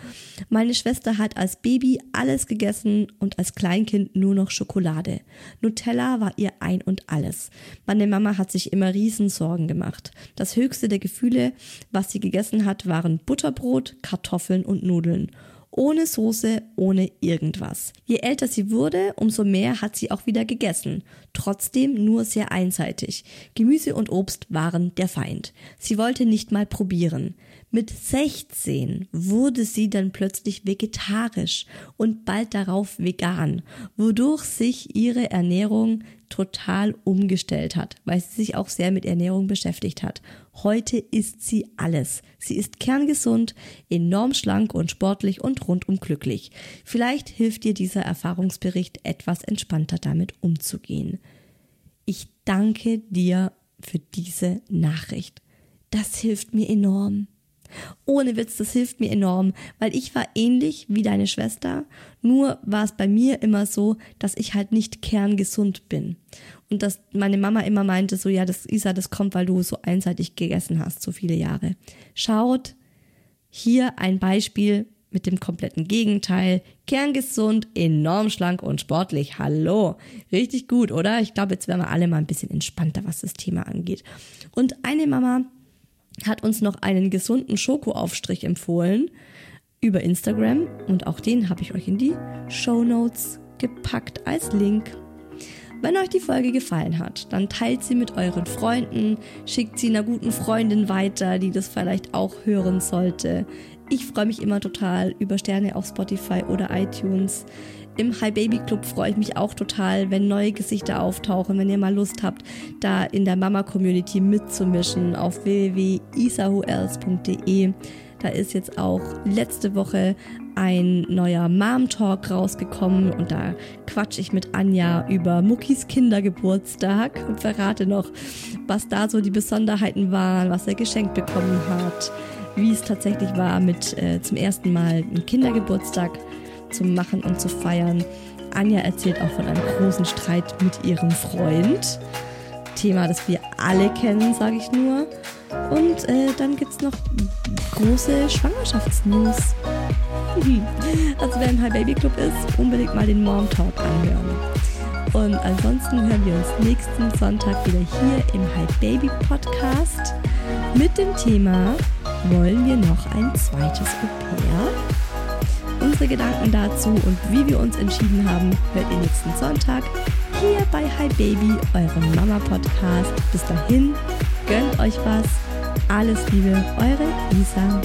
Meine Schwester hat als Baby alles gegessen und als Kleinkind nur noch Schokolade. Nutella war ihr ein und alles. Meine Mama hat sich immer Riesensorgen gemacht. Das höchste der Gefühle, was sie gegessen hat, waren Butterbrot, Kartoffeln und Nudeln ohne Soße, ohne irgendwas. Je älter sie wurde, umso mehr hat sie auch wieder gegessen. Trotzdem nur sehr einseitig. Gemüse und Obst waren der Feind. Sie wollte nicht mal probieren. Mit 16 wurde sie dann plötzlich vegetarisch und bald darauf vegan, wodurch sich ihre Ernährung total umgestellt hat, weil sie sich auch sehr mit Ernährung beschäftigt hat. Heute isst sie alles. Sie ist kerngesund, enorm schlank und sportlich und rundum glücklich. Vielleicht hilft dir dieser Erfahrungsbericht etwas entspannter damit umzugehen. Ich danke dir für diese Nachricht. Das hilft mir enorm. Ohne Witz, das hilft mir enorm, weil ich war ähnlich wie deine Schwester, nur war es bei mir immer so, dass ich halt nicht kerngesund bin. Und dass meine Mama immer meinte, so ja, das Isa, das kommt, weil du so einseitig gegessen hast, so viele Jahre. Schaut, hier ein Beispiel mit dem kompletten Gegenteil. Kerngesund, enorm schlank und sportlich. Hallo. Richtig gut, oder? Ich glaube, jetzt werden wir alle mal ein bisschen entspannter, was das Thema angeht. Und eine Mama hat uns noch einen gesunden Schokoaufstrich empfohlen über Instagram und auch den habe ich euch in die Show Notes gepackt als Link. Wenn euch die Folge gefallen hat, dann teilt sie mit euren Freunden, schickt sie einer guten Freundin weiter, die das vielleicht auch hören sollte. Ich freue mich immer total über Sterne auf Spotify oder iTunes. Im Hi Baby Club freue ich mich auch total, wenn neue Gesichter auftauchen, wenn ihr mal Lust habt, da in der Mama Community mitzumischen auf www.isahuels.de. Da ist jetzt auch letzte Woche ein neuer Mom Talk rausgekommen und da quatsch ich mit Anja über Muckis Kindergeburtstag und verrate noch, was da so die Besonderheiten waren, was er geschenkt bekommen hat, wie es tatsächlich war, mit äh, zum ersten Mal einen Kindergeburtstag zu machen und zu feiern. Anja erzählt auch von einem großen Streit mit ihrem Freund. Thema, das wir alle kennen, sage ich nur. Und äh, dann gibt es noch große Schwangerschaftsnews. Also wer im High Baby Club ist, unbedingt mal den Mom Talk anhören. Und ansonsten hören wir uns nächsten Sonntag wieder hier im High Baby Podcast mit dem Thema Wollen wir noch ein zweites Au pair? Unsere Gedanken dazu und wie wir uns entschieden haben, hört ihr nächsten Sonntag hier bei Hi Baby, eurem Mama Podcast. Bis dahin, gönnt euch was. Alles Liebe, eure Isa.